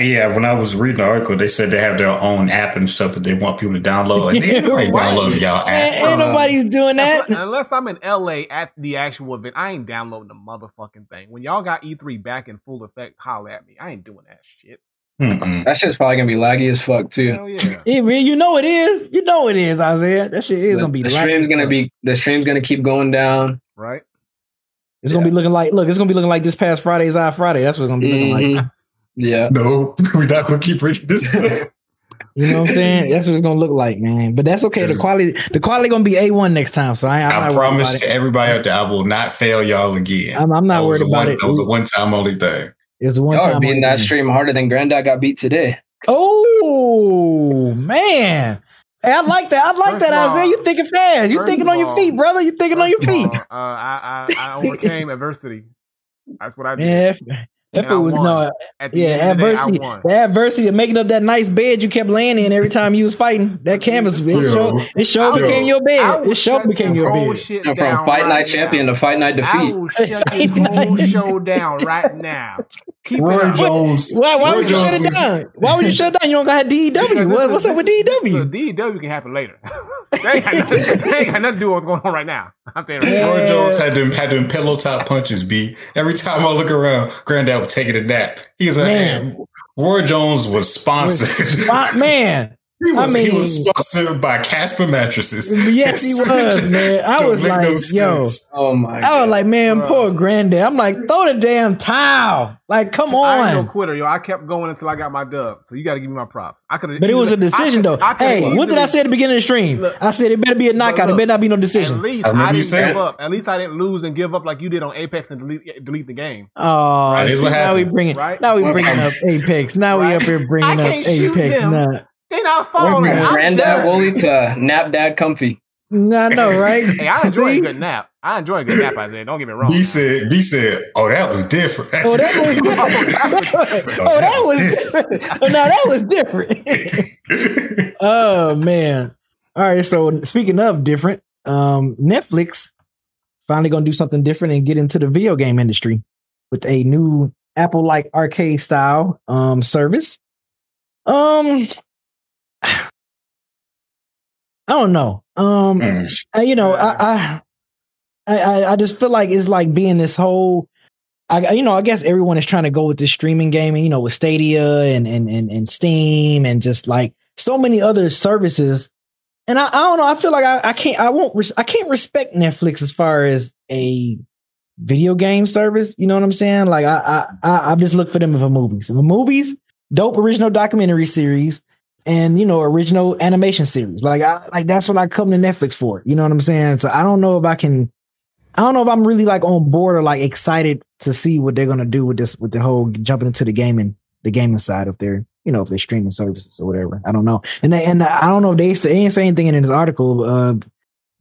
Yeah, when I was reading the article, they said they have their own app and stuff that they want people to download. Like, they *laughs* ain't right. download y'all app. ain't nobody's doing that. Unless I'm in LA at the actual event, I ain't downloading the motherfucking thing. When y'all got E3 back in full effect, holla at me. I ain't doing that shit. Mm-mm. That shit's probably gonna be laggy as fuck too. Hell yeah. It re- you know it is. You know it is, Isaiah. That shit is the, gonna be. the laggy. stream's gonna be the stream's gonna keep going down. right? It's gonna be looking like. Look, it's gonna be looking like this past Friday's Eye Friday. That's what it's gonna be looking like. Mm-hmm. Yeah. No, *laughs* we're not gonna keep reading this. *laughs* You know what I'm saying? That's what it's gonna look like, man. But that's okay. The quality, the quality gonna be a one next time. So I, I'm I promise to it. everybody out there, I will not fail y'all again. I'm, I'm not That worried about one, it. That was a one time only thing. It's a one Y'all are time. beating that stream harder than Granddad got beat today. Oh man. Hey, I like that. I like First that, all- Isaiah. You thinking fast. You thinking on your feet, brother. You thinking on your feet. all, Uh, I, I, I *laughs* overcame adversity. That's what I did. Yeah, if, if it was won. no, At yeah, end of the day, adversity, the adversity of making up that nice bed you kept laying in every time you was fighting. That canvas, it Yo. sure, it sure Yo. became your bed. It sure shut became your bed. shit From down fight right night now. champion to fight night I defeat. will shut this *laughs* whole show down right now. Keep Roy it. Jones. Why, why Roy would you Jones shut it was- down? Why would you shut it down? You don't got DEW. Because What, what's up with this is- DEW? DEW can happen later. *laughs* they, ain't got nothing, they ain't got nothing to do with what's going on right now. I'm telling you. Roy Jones had them had them pillow top punches. B. Every time I look around, Granddad was taking a nap. He's like, Man. man. Roy Jones was sponsored. *laughs* Man, he was I mean, he was sponsored by Casper mattresses. yes, he *laughs* was, man. I was like, no yo. Oh my I god. was like, man, Bro. poor granddad. I'm like, throw the damn towel. Like, come on. I ain't no on. quitter, yo. I kept going until I got my dub. So you got to give me my props. I could have, But it was a decision, though. I hey, what did I say at the beginning of the stream? Look. I said it better be a knockout. look, it better not be no decision. At decision. least I I, didn't give it. up. At least I didn't lose and give up like you did on Apex and delete delete the game. Oh, Right, see, what now we happened. bringing, Right? now we bringing up *laughs* Apex. Now we up here bringing up Apex. him. Nah, They not Went falling. from Granddad. Wooly to Nap Dad Comfy. nah, I know, right? *laughs* Hey, I enjoy a good nap. I enjoy a good nap. I said, don't get me wrong. B said, B said, oh, that was different. Oh, that was different. oh, *laughs* that was different. Oh, now *laughs* that was different. oh man. All right. So speaking of different, um, Netflix finally gonna do something different and get into the video game industry with a new Apple like arcade style um service. Um I don't know. Um. I, you know, I, I, I, I just feel like it's like being this whole. I, you know, I guess everyone is trying to go with this streaming gaming, you know, with Stadia and and and, and Steam and just like so many other services. And I, I don't know. I feel like I, I can't. I won't. Res- I can't respect Netflix as far as a video game service. You know what I'm saying? Like I, I, I, I just look for them for movies. For movies, dope original documentary series, and you know original animation series. Like I like that's what I come to Netflix for. You know what I'm saying? So I don't know if I can. I don't know if I'm really like on board or like excited to see what they're gonna do with this with the whole jumping into the gaming the gaming side of their you know if they're streaming services or whatever. I don't know. And they, and I don't know if they say, they ain't say anything in this article. Uh,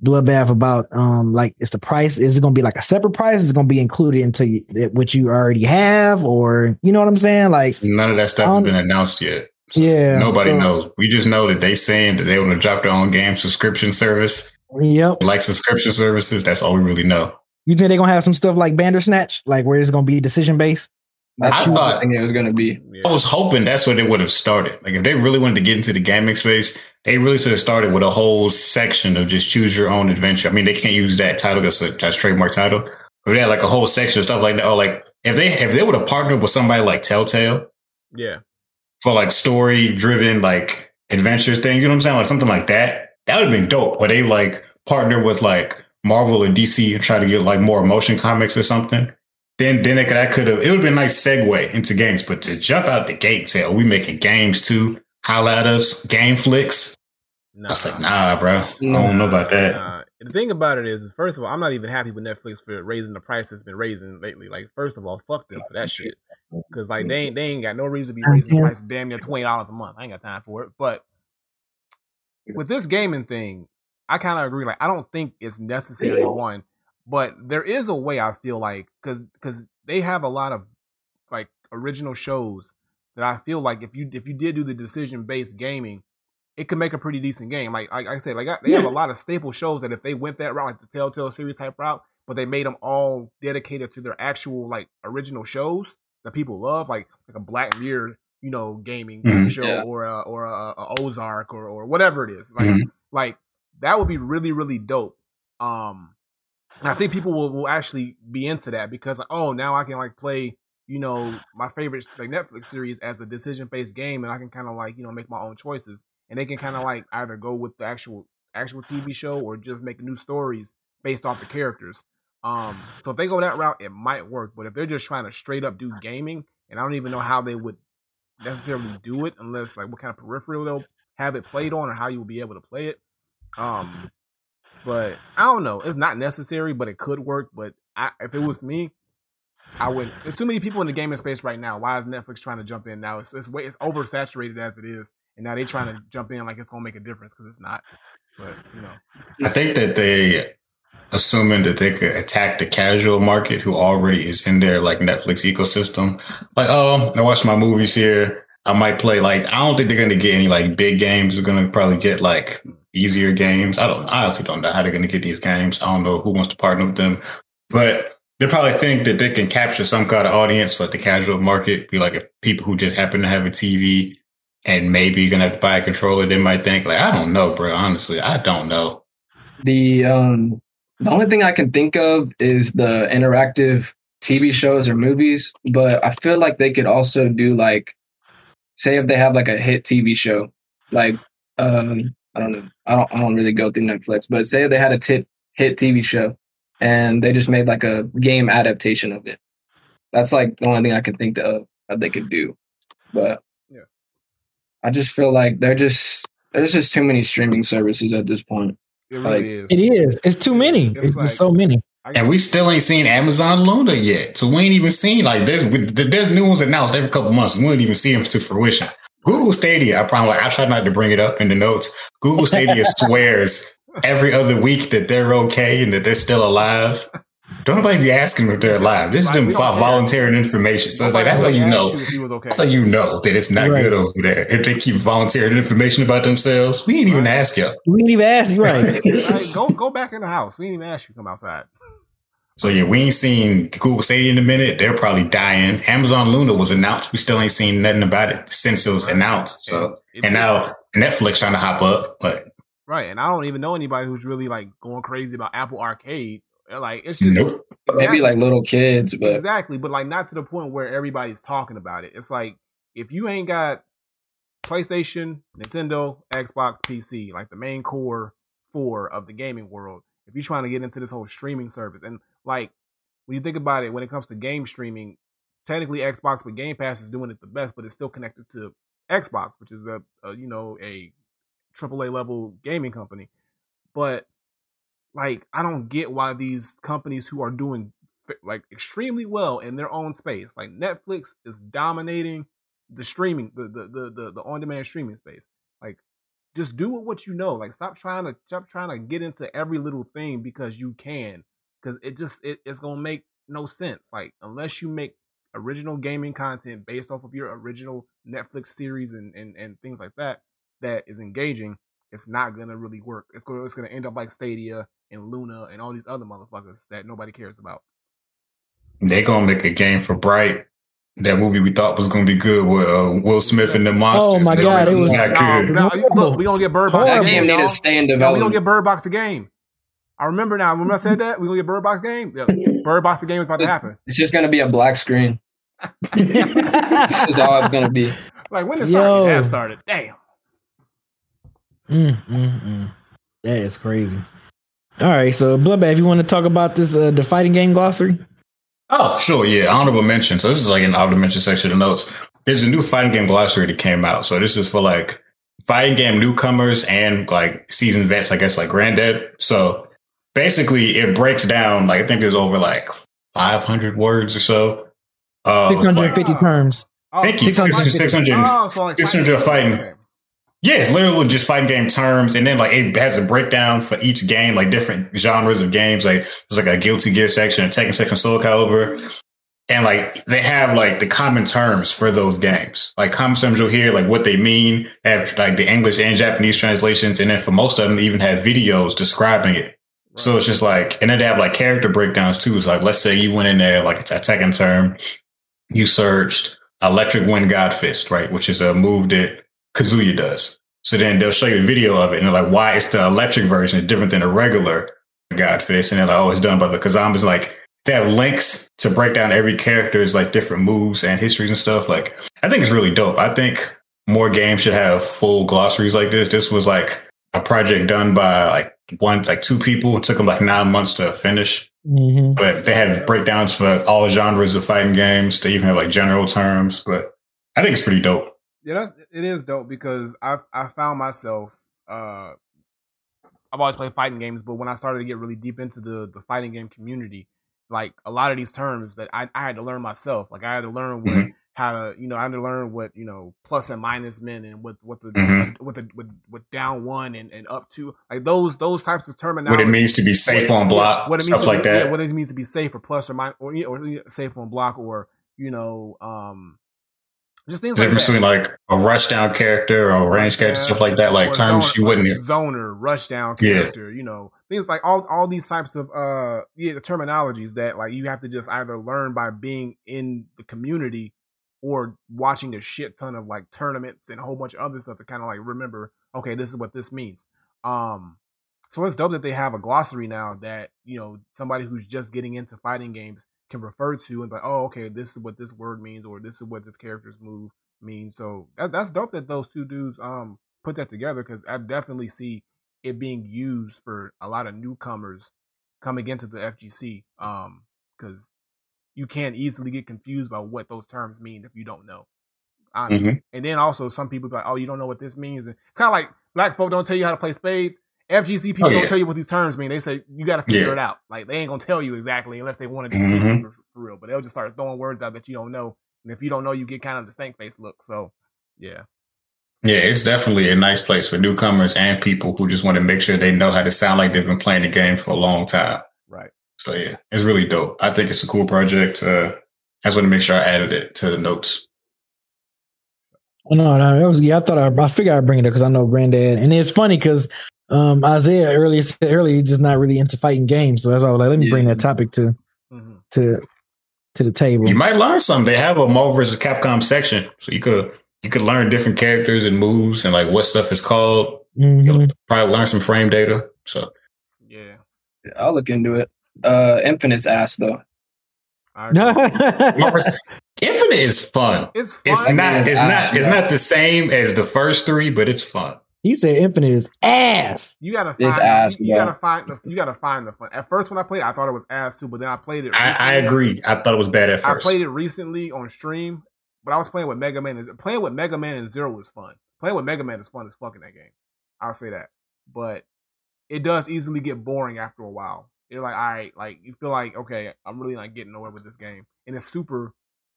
bloodbath about um like it's the price is it gonna be like a separate price is it gonna be included into what you already have or you know what i'm saying like None of that stuff has been announced yet. Yeah Nobody so- knows. We just know that they saying that they want to drop their own game subscription service. yep Like subscription services, that's all we really know. you think they're gonna have some stuff like Bandersnatch like where it's gonna be decision based That's I what thought- think it was gonna be. Yeah. I was hoping that's where they would have started. Like if they really wanted to get into the gaming space, they really should have started with a whole section of just choose your own adventure. I mean, they can't use that title because that's a trademark title. But they had like a whole section of stuff like that. Or like if they if they would have partnered with somebody like Telltale Yeah. For like story driven like adventure thing, you know what I'm saying? Like something like that. That would have been dope. Or they like partner with like Marvel or DC and try to get like more motion comics or something. Then then it could, that could have it would have been a nice segue into games. But to jump out the gate and say, oh, we making games too, holla at us, game flicks. I was like, nah, bro. I don't know about that. Uh, the thing about it is, is, first of all, I'm not even happy with Netflix for raising the price it's been raising lately. Like, first of all, fuck them for that shit. Because like they ain't they ain't got no reason to be raising the price damn near twenty dollars a month. I ain't got time for it. But with this gaming thing, I kind of agree. Like, I don't think it's necessary. One, but there is a way I feel like because because they have a lot of like original shows that I feel like if you if you did do the decision based gaming, it could make a pretty decent game. Like like I said, like I, they have a lot of staple shows that if they went that route, like the Telltale series type route, but they made them all dedicated to their actual like original shows that people love, like like a Black Mirror you know gaming Mhm. show Yeah. or a, or a, a Ozark or or whatever it is. Like Mhm. like that would be really really dope. Um, and I think people will, will actually be into that because like, oh now I can like play you know my favorite like Netflix series as a decision based game and I can kind of like you know make my own choices and they can kind of like either go with the actual actual TV show or just make new stories based off the characters. Um, so if they go that route, it might work. But if they're just trying to straight up do gaming, and I don't even know how they would necessarily do it, unless like what kind of peripheral they'll have it played on, or how you will be able to play it. Um, but I don't know. It's not necessary, but it could work. But I, if it was me, I would. There's too many people in the gaming space right now. Why is Netflix trying to jump in now? It's it's, way, it's oversaturated as it is, and now they're trying to jump in like it's gonna make a difference because it's not. But you know, I think that they assuming that they could attack the casual market who already is in their like Netflix ecosystem. Like, oh, I watch my movies here. I might play like I don't think they're gonna get any like big games. They're gonna probably get like easier games. I don't I honestly don't know how they're gonna get these games. I don't know who wants to partner with them. But they probably think that they can capture some kind of audience, like the casual market, be like if people who just happen to have a TV and maybe you're gonna have to buy a controller, they might think like, I don't know, bro. Honestly, I don't know. The um the only thing I can think of is the interactive TV shows or movies, but I feel like they could also do like say if they have like a hit TV show, like um I don't know, I don't I don't really go through Netflix, but say they had a tit, hit TV show and they just made like a game adaptation of it. That's like the only thing I can think of that they could do. But. I just feel like they're just there's just too many streaming services at this point. it really Like, is. It is. It's too many. It's It's, like- just so many. And we still ain't seen Amazon Luna yet. So we ain't even seen like there's, there's new ones announced every couple months. We wouldn't even see them to fruition. Google Stadia, I probably I try not to bring it up in the notes. Google Stadia *laughs* swears every other week that they're okay and that they're still alive. Don't nobody be asking if they're alive. This is Like, them we don't care. volunteering information. So it's like that's how you know. if he was okay. That's how you know that it's not Right. good over there. If they keep volunteering information about themselves, we ain't even Right. ask y'all. We didn't even ask you right. *laughs* Like, go go back in the house. We didn't even ask you come outside. So yeah, we ain't seen Google Stadia in a minute. They're probably dying. Amazon Luna was announced. We still ain't seen nothing about it since it was announced. So It- and now Netflix trying to hop up, but right, and I don't even know anybody who's really like going crazy about Apple Arcade. Like it's just nope. Maybe like little kids, but exactly, but like not to the point where everybody's talking about it. It's like if you ain't got PlayStation, Nintendo, Xbox, PC, like the main core four of the gaming world, if you're trying to get into this whole streaming service, and like when you think about it, when it comes to game streaming, technically Xbox with Game Pass is doing it the best, but it's still connected to Xbox, which is a, a you know a AAA level gaming company. But like, I don't get why these companies who are doing like extremely well in their own space, like Netflix is dominating the streaming, the the the the, on demand streaming space. Like, just do what you know. Like, stop trying to stop trying to get into every little thing because you can, because it just it, it's gonna make no sense. Like, unless you make original gaming content based off of your original Netflix series and and, and things like that that is engaging, it's not gonna really work. It's gonna it's gonna end up like Stadia and Luna and all these other motherfuckers that nobody cares about. They gonna make a game for Bright. That movie we thought was gonna be good with uh, Will Smith and the monsters. Oh, my God, it was was- not No, good. no, look, we gonna get Bird Box. Horrible. that game need to stay in No, we gonna get Bird Box the game. I remember now. Remember I said that we gonna get Bird Box game. Yeah, Bird Box the game is about to happen. It's just gonna be a black screen. *laughs* This is all it's gonna be. Like when it Yo. started, it started. Damn. Mm, mm, mm. That is crazy. All right, so Bloodbath, you want to talk about this uh, the fighting game glossary? Oh, sure, yeah. Honorable mention. So this is like an honorable mention section of notes. There's a new fighting game glossary that came out. So this is for like fighting game newcomers and like seasoned vets, I guess, like Granddad. So basically, it breaks down. Like I think there's over like 500 words or so. of, Six hundred like- terms. Oh, Thank you. 650. 600. Oh, so like 600 fighting. Yeah, it's literally just fighting game terms, and then like it has a breakdown for each game, like different genres of games. Like there's like a Guilty Gear section, a Tekken section, Soul Calibur, and like they have like the common terms for those games. Like common terms you'll hear, like what they mean, have like the English and Japanese translations, and then for most of them, even have videos describing it. So it's just like, and then they have like character breakdowns too. It's like, let's say you went in there like a Tekken term, you searched Electric Wind God Fist, right? Which is a move that Kazuya does. So then they'll show you a video of it and they're like, why is the electric version different than the regular God Fist? And they're like, oh, it's done by the Kazama's like, they have links to break down every character's like different moves and histories and stuff. Like, I think it's really dope. I think more games should have full glossaries like this. This was like a project done by like one, like two people. It took them like nine months to finish. Mm-hmm. But they have breakdowns for all genres of fighting games. They even have like general terms. But I think it's pretty dope. Yeah, that's it is dope because I I found myself uh I've always played fighting games, but when I started to get really deep into the the fighting game community, like a lot of these terms that I, I had to learn myself. Like I had to learn what Mhm. how to you know I had to learn what you know plus and minus men and what what the Mhm. what the with with down one and, and up two like those those types of terminology. What it means to be safe what- on block, what it means stuff to like that. Yeah, what it means to be safe or plus or minus or, or safe on block or you know um just things like between like a rushdown character or a range character, Yeah. stuff like that, like terms you wouldn't. zoner, rushdown Yeah. character, you know, things like all all these types of uh yeah, the terminologies that like you have to just either learn by being in the community or watching a shit ton of like tournaments and a whole bunch of other stuff to kind of like remember, okay, this is what this means. Um so it's dope that they have a glossary now that, you know, somebody who's just getting into fighting games can refer to and be like, oh, okay, this is what this word means, or this is what this character's move means. So that, that's dope that those two dudes um put that together because I definitely see it being used for a lot of newcomers coming into the FGC. Um, because you can't easily get confused by what those terms mean if you don't know. Honestly. Mhm. And then also some people be like, oh, you don't know what this means. And it's kind of like black folk don't tell you how to play spades. FGC people Oh, yeah. don't tell you what these terms mean. They say you got to figure Yeah. it out. Like they ain't gonna tell you exactly unless they want to just Mhm. for, for real. But they'll just start throwing words out that you don't know. And if you don't know, you get kind of the stank face look. So yeah, Yeah, it's definitely a nice place for newcomers and people who just want to make sure they know how to sound like they've been playing the game for a long time. right. So yeah, it's really dope. I think it's a cool project. Uh, I just want to make sure I added it to the notes. No, no, that was yeah. I thought I, I figured I'd bring it up because I know Granddad, and it's funny because um, Isaiah earlier said earlier he's just not really into fighting games, so that's why I was like, let me bring that topic to hmm to to the table. You might learn something. They have a Marvel vs. Capcom section, so you could you could learn different characters and moves and like what stuff is called. Mhm. You'll probably learn some frame data. So Yeah. I'll look into it. Uh, Infinite's ass though. I agree. *laughs* Marvel vs. Infinite is fun. it's fun. It's not. It's ass, not. It's not the same as the first three, but it's fun. He said Infinite is ass. You gotta It's find. ass, you, you gotta find. The, you gotta find the fun. At first, when I played, it, I thought it was ass too. But then I played it. I, I agree. I thought it was bad at first. I played it recently on stream, but I was playing with Mega Man. and- Playing with Mega Man and Zero was fun. Playing with Mega Man is fun as fuck in that game. I'll say that. But it does easily get boring after a while. You're like, all right, like you feel like, okay, I'm really not getting nowhere with this game, and it's super,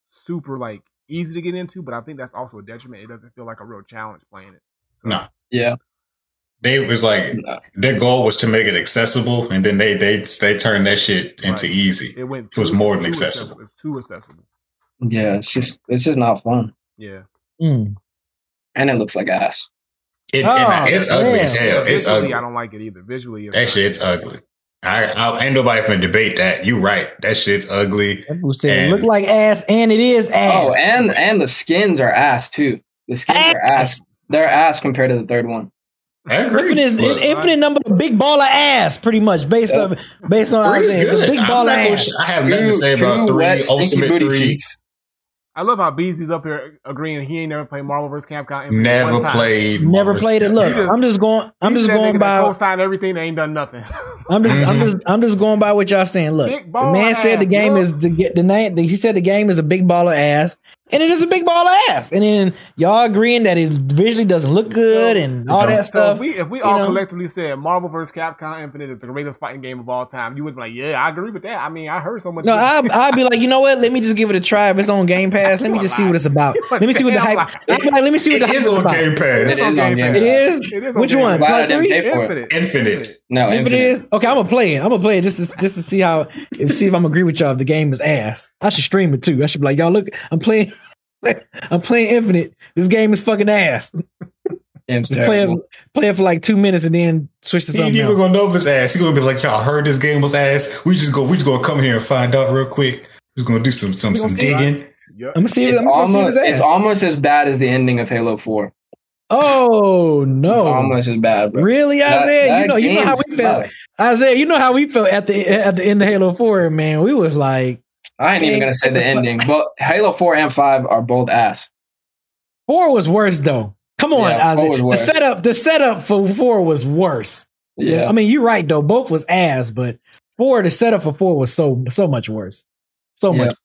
super like easy to get into. But I think that's also a detriment. It doesn't feel like a real challenge playing it. So, No. Yeah. They was like No. their goal was to make it accessible, and then they they they turned that shit into Right. easy. it went. It was more than too accessible. It's too accessible. Yeah. It's just it's just not fun, Yeah. Mm. and it looks like ass. It, Oh, and it's yeah. ugly as hell. It's Visually, ugly. I don't like it either. Visually, it's That not- shit's ugly. I, I ain't nobody finna debate that. You right. That shit's ugly. That fool said it And- look like ass, and it is ass. Oh, and and the skins are ass too. The skins are ass. They're ass compared to the third one. I agree. Infinite, is, Look, infinite number, of big ball of ass, pretty much based Yeah. on based on three's Isaiah. Good. big I'm ball of gonna ass. sh- I have nothing to say about three, wet, stinky ultimate booty three. cheeks. I love how Beasley's up here agreeing he ain't never played Marvel vs. Capcom. Never one time. played. Never Marvel's played it. Look, just- I'm just going. I'm just that going nigga that by. co-signed everything. They ain't done nothing. I'm just, I'm Mhm. just, I'm just going by what y'all saying. Look, the man of said the game yo. is the get the name. He said the game is a big ball of ass, and it is a big ball of ass. And then y'all agreeing that it visually doesn't look good So- and all that so stuff. if we if we all know. collectively said Marvel vs. Capcom Infinite is the greatest fighting game of all time, you would be like, yeah, I agree with that. I mean, I heard so much. no, I I'd be like, you know what? Let me just give it a try. If it's on Game *laughs* Pass, let me just see what it's about. You *laughs* Let me see what the hype. liar. Like, let me see what It the hype is is on about. Game Pass. is on Game It Pass. is. It is Which one? Pass. Glad I didn't Three? pay for it. Infinite. Infinite. No, Infinite. is okay, I'm gonna play it. I'm gonna play it just to just to see how if see if I'm agree with y'all. If the game is ass, I should stream it too. I should be like, y'all look, I'm playing, *laughs* I'm playing Infinite. This game is fucking ass. Game's Just play it, play it for like two minutes and then switch to He ain't something even else. gonna know if it's ass. He gonna be like, y'all heard this game was ass. We just go. We just gonna come here and find out real quick. Just gonna do some some some gonna digging. Yep. I'm gonna see. It's I'm gonna see almost his it's almost as bad as the ending of Halo Four. Oh no! It's no! almost as bad, bro. Really, That- Isaiah? that you know, you know how we felt. sucked. Isaiah, you know how we felt at the at the end of Halo Four. Man, we was like, I ain't even gonna say the *laughs* ending, but Halo Four and Five are both ass. four was worse though. Come on, Yeah, four Isaiah. was The setup, the setup for four was worse. Yeah, I mean, you're right though. Both was ass, but four, the setup for four was so so much worse. So Yeah. much.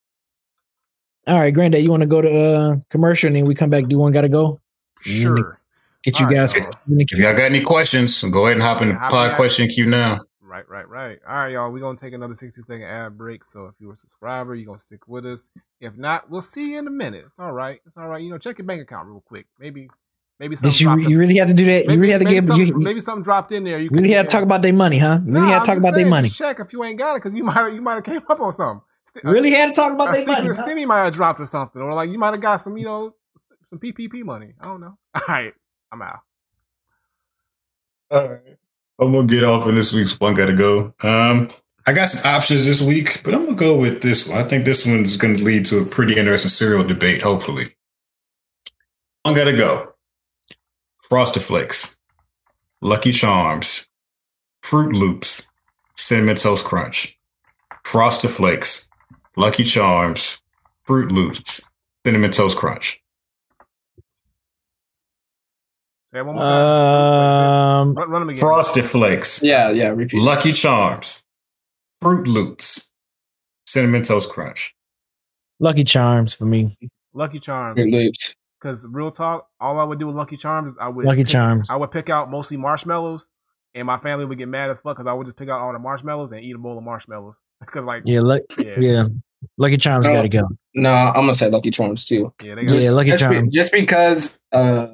All right, Granddad, you want to go to uh, commercial and then we come back? Do one got to go? Sure. Get you All right, guys. y'all. If y'all got any questions, go ahead and hop in the pod question queue now. Right, right, right. All right, y'all. We're gonna take another 60 second ad break. So if you're a subscriber, you're gonna stick with us. If not, we'll see you in a minute. It's all right. It's all right. You know, check your bank account real quick. Maybe maybe something you, dropped in- you really have to do that? maybe, you really have to maybe give. something, You, maybe something dropped in there. You really had to talk about their money, huh? You really Nah, had to talk about their money. Check if you ain't got it, because you might have *laughs* you might have came up on something. St- a- Really had to talk about a their secret money. huh? stimmy might have dropped or something, or like you might have got some, you know, some PPP money. I don't know. *laughs* All right, I'm out. All right. I'm gonna get off in this week's one gotta go. Um, I got some options this week, but I'm gonna go with this one. I think this one's gonna lead to a pretty interesting cereal debate, hopefully. One gotta go. Frosted Flakes, Lucky Charms, Froot Loops, Cinnamon Toast Crunch. Frosted Flakes, Lucky Charms, Froot Loops, Cinnamon Toast Crunch. Say it one more time. Um, run, run them again. Frosted Flakes, yeah, yeah. Repeat. Lucky Charms, Froot Loops, Cinnamon Toast Crunch. Lucky Charms for me. Lucky Charms. Froot Loops. Because real talk, all I would do with Lucky Charms, I would Lucky pick- Charms. I would pick out mostly marshmallows, and my family would get mad as fuck because I would just pick out all the marshmallows and eat a bowl of marshmallows. *laughs* Because like, Yeah, luck. yeah, Yeah, Lucky Charms Oh. got to go. No, I'm gonna say Lucky Charms too. yeah, they got Yeah, Lucky just, be- Charms. just because uh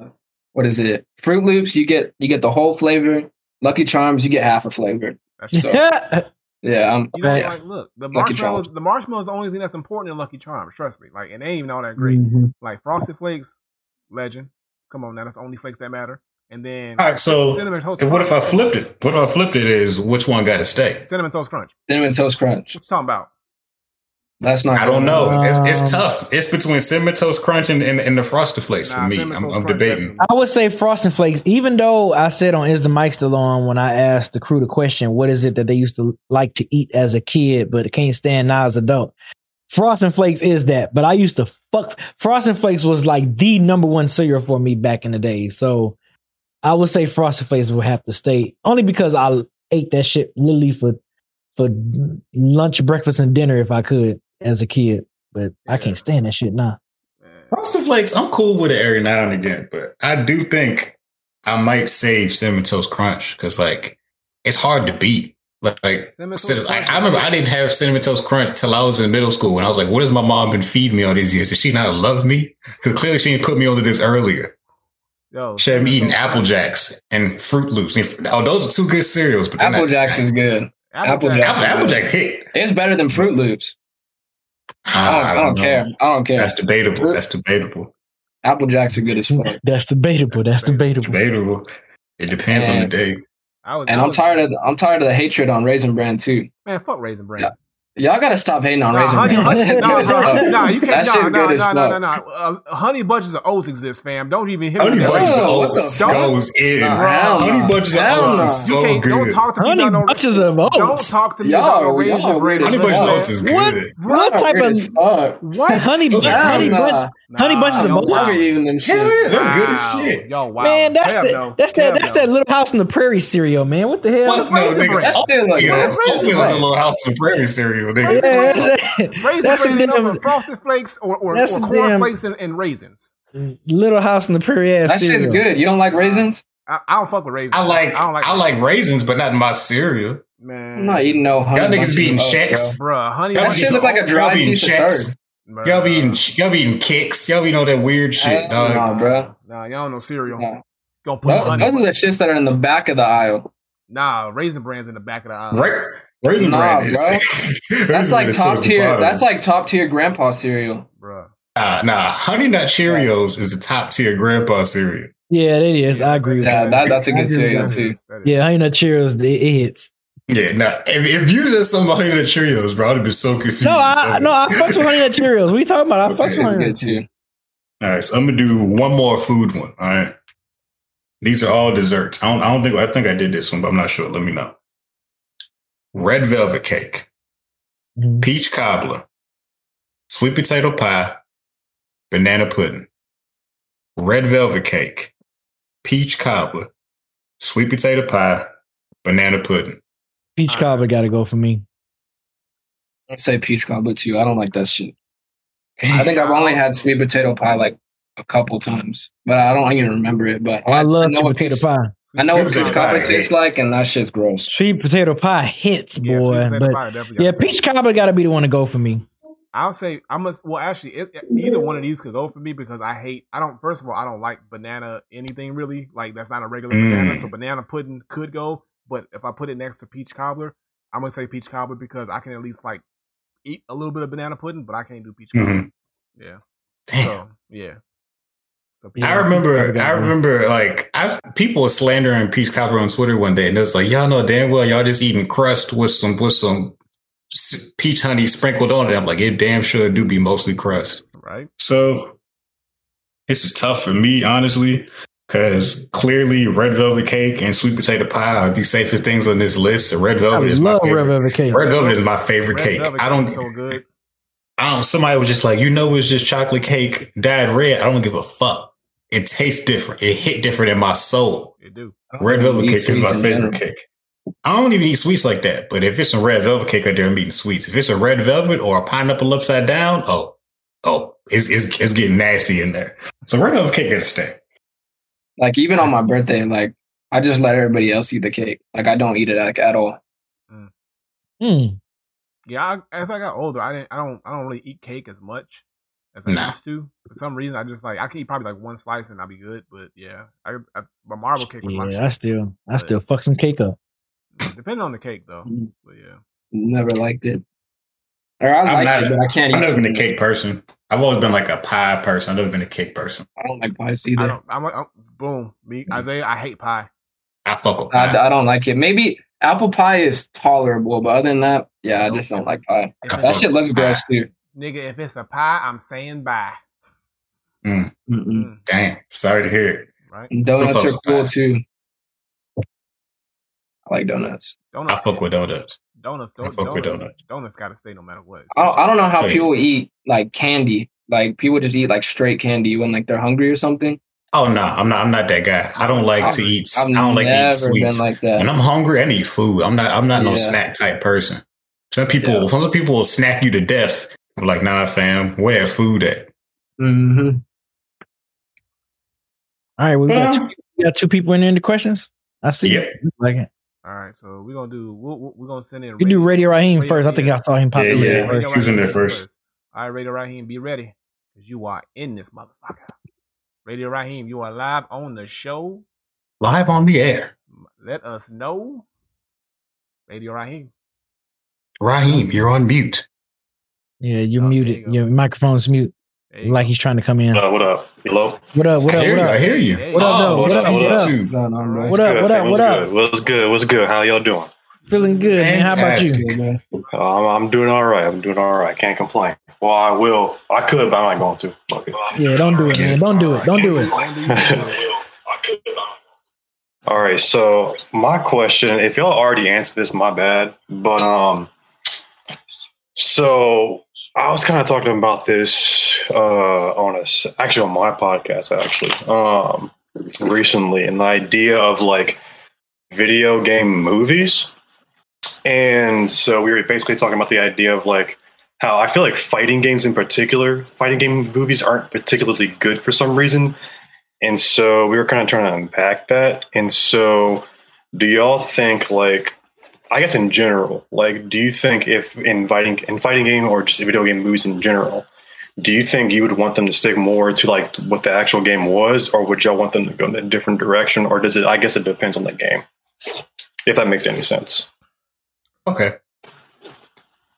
what is it? Froot Loops, you get you get the whole flavor. Lucky Charms, you get half a flavor. So- yeah, *laughs* Yeah, I'm You know, Right. like, look, the Lucky marshmallows. The marshmallows is the only thing that's important in Lucky Charms. Trust me. Like, it ain't even all that great. Mhm. Like Frosted Flakes, legend. Come on, now that's the only flakes that matter. And then All right, so cinnamon toast. and what if I flipped it? What if I flipped it? Is which one got to stay? Cinnamon toast crunch. cinnamon toast crunch. What you talking about? That's not. I don't know. It's, it's tough. It's between cinnamon toast crunch and, and, and the frosted flakes Nah, for me. I'm, I'm debating. I would say Frosted Flakes. Even though I said on Is the Mic Still On when I asked the crew the question, what is it that they used to like to eat as a kid but can't stand now as adult? Frosted Flakes is that, but I used to fuck. Frosted Flakes was like the number one cereal for me back in the day. So I would say Frosted Flakes would have to stay only because I ate that shit literally for for lunch, breakfast, and dinner if I could as a kid. But I can't stand that shit now. Frosted flakes, I'm cool with it every now and again, but I do think I might save cinnamon toast crunch because like it's hard to beat. Like, like, Cinnamon Toast like, I remember. I didn't have cinnamon toast crunch till I was in middle school, and I was like, "What has my mom been feeding me all these years? Did she not love me? Because clearly she didn't put me onto this earlier. Yo, She had me eating Apple Jacks and Froot Loops. And, oh, those are two good cereals, but Apple Jacks is good. Apple Jacks. Apple, Apple Jacks hit. It's better than Froot Loops. I Ah, don't, I don't care. I don't care. That's debatable. That's debatable. Apple Jacks are good as fuck. That's debatable. That's debatable. Debatable. It depends on the And- day. I was, And I I'm tired of I'm tired of the hatred on Raisin Bran too. man. Fuck raisin bran. Yeah. Y'all gotta stop hating on Nah, Raisin honey, Bran. honey, nah, bro, is *laughs* nah, you can't. That Nah, shit's nah, good as nah, nah, nah, nah. Uh, honey bunches of oats exist, fam. Don't even hit Honey me with. Bunches of Oh, what Oats goes in. Nah, Honey no. Bunches of Hell Oats is so can't. Don't good. talk to me Honey about no. bunches of Don't talk to me Y'all- about no y'all raisin bread. weird Honey as Bunches of fuck. Oats is good. What Y'all type of what honey Those are honey good. bunch? honey bunches of Yo, oats? never eating them shit. Hell yeah, they're good as shit. Yo, wow. Man, that's Kev, the though. that's that that's though. that little house in the prairie cereal, man. What the hell? What's no, nigga, Bran? oh, like yeah, that. I like a little house in the prairie cereal. Nigga. Raisin Yeah, *laughs* Raisin that's that's a damn frosted flakes or or, or corn damn- flakes and, and raisins. little house in the prairie ass That shit's good. You don't like raisins? I, I don't fuck with raisins. I like I don't like. I like raisins, but not in my cereal. Man, I'm not eating no honey. Y'all niggas bunches beating of oats, Chex. bro. Bruh, honey. Y'all That bunches shit of look like a oats, dry Y'all be eating piece of Chex. turd. bruh. Y'all be eating y'all be eating Kix. Y'all be know that weird shit, Hell dog. no, bro. Nah, y'all don't know cereal. No. Gonna put Those, honey. those are the shits that are in the back of the aisle. Nah, raisin brands in the back of the aisle. Right? Raisin Nah, bran is bro. That's like top so at the tier. That's like top tier grandpa cereal. Bruh. Nah, nah, Honey Nut Cheerios is a top tier grandpa cereal. Yeah, it is. I agree with Yeah, that. that, that's a good cereal with too. That is- Yeah, honey nut Cheerios, it, it hits. Yeah, now if, if you just some honey nut Cheerios, bro, I'd be so confused. No, I no, I fucks with honey nut Cheerios. What are you talking about? I fucks with honey nut. too. All right, so I'm gonna do one more food one. All right, these are all desserts. I don't, I don't think I think I did this one, but I'm not sure. Let me know. Red velvet cake, Mhm. peach cobbler, sweet potato pie, banana pudding. Red velvet cake, peach cobbler, sweet potato pie, banana pudding. Peach cobbler got to go for me. I'd say peach cobbler too. I don't like that shit. I think I've only had sweet potato pie like a couple times, but I don't even remember it. But Oh, I love know sweet potato pie. I know what peach cobbler tastes like, and that shit's gross. Sweet potato pie hits, Yeah, boy. potato but pie yeah, peach cobbler got to be the one to go for me. I'll say I must. Well, actually, it, either one of these could go for me because I hate. I don't. First of all, I don't like banana anything really. Like that's not a regular Mm. banana. So banana pudding could go, but if I put it next to peach cobbler, I'm gonna say peach cobbler because I can at least like eat a little bit of banana pudding, but I can't do peach cobbler. Mhm. Yeah. Damn. So yeah. So Yeah, I remember, I remember, like I people were slandering peach cobbler on Twitter one day, and it was like, y'all know damn well y'all just eating crust with some with some peach honey sprinkled on it. I'm like, it damn sure do be mostly crust. right. So this is tough for me, honestly, because clearly red velvet cake and sweet potato pie are the safest things on this list. So red I velvet is my love red favorite. velvet cake. Red velvet is my favorite Red cake. I don't, cake so good. I don't. Somebody was just like, you know, it's just chocolate cake dyed red. I don't give a fuck. It tastes different. It hit different in my soul. It do. Red velvet cake is my favorite general. cake. I don't even eat sweets like that, but if it's some red velvet cake out there, I'm eating sweets. If it's a red velvet or a pineapple upside down, oh, oh, it's it's, it's getting nasty in there. So red velvet cake gotta stay. Like even on my birthday, like I just let everybody else eat the cake. Like I don't eat it like at all. Mm. Yeah, I, as I got older, I didn't. I don't. I don't really eat cake as much as I Nah. used to. For some reason, I just like I can eat probably like one slice and I'll be good. But yeah, I, I my marble cake was my Yeah, I shit. still, I still fuck some cake up. Depending on the cake though. Mm. But yeah, Never liked it. Or I I'm like not- it, but I can't. I've never been a it. cake person. I've always been like a pie person. I've never been a cake person. I don't like pies I either. don't. I'm, like, I'm boom. Me Isaiah. I hate pie. I fuck with pie. I, I don't like it. Maybe apple pie is tolerable, but other than that, yeah, I just don't like pie. I That shit looks pie- gross too. Nigga, if it's a pie, I'm saying bye. Mm-mm. Mm, Damn, sorry to hear it. right? Donuts are cool pie. too. I like donuts. Donuts. I fuck with donuts. donuts. I Donuts. fuck with donuts, donuts. donuts got to stay no matter what. I don't, I don't know how Hey. people eat like candy. Like people just eat like straight candy when like they're hungry or something. Oh no, I'm not. I'm not that guy. I don't like to eat. I I've don't like to eat sweets. been like that. When I'm hungry, I need food. I'm not. I'm not no snack type person. Some people. Yeah. Some people will snack you to death. I'm like, nah, fam. Where that food at? hmm All right, we got two, we got two people in there in the questions. I see. Yep. Like it. All right, so we're gonna do. We'll, we're gonna send in. We do Radio Raheem Radio- first. I think. I saw him pop Yeah, in yeah. there Radio first. He was in there Raheem first. All right, Radio Raheem, be ready because you are in this motherfucker. Radio Raheem, you are live on the show. Live on the air. Let us know. Radio Raheem. Raheem, you're on mute. Yeah, you're Oh, muted. you. Your microphone's mute. You Like go. he's trying to come in. What up? What up? Hello? What up? What I up? hear What you. I hear you. What up. Oh, What I up? What up? too. Going on, bro? What up? What up? What What's up? good? What's good? What's good? How y'all doing? Feeling good, man. How about you? Fantastic. Uh, I'm, I'm doing all right. I'm doing all right. Can't complain. Well, I will. I could, but I'm not going to. Fuck it. Yeah, don't do it, man. Don't do it. Don't do it. Don't do you. All right. So my question, if y'all already answered this, my bad. But um, so I was kind of talking about this uh on a actually on my podcast actually um recently, and the idea of like video game movies. And so we were basically talking about the idea of like how I feel like fighting games in particular, fighting game movies aren't particularly good for some reason. And so we were kind of trying to unpack that. And so do y'all think like I guess in general, like do you think if inviting in fighting game or just video game movies in general, do you think you would want them to stick more to like what the actual game was, or would y'all want them to go in a different direction, or does it? I guess it depends on the game, if that makes any sense. Okay.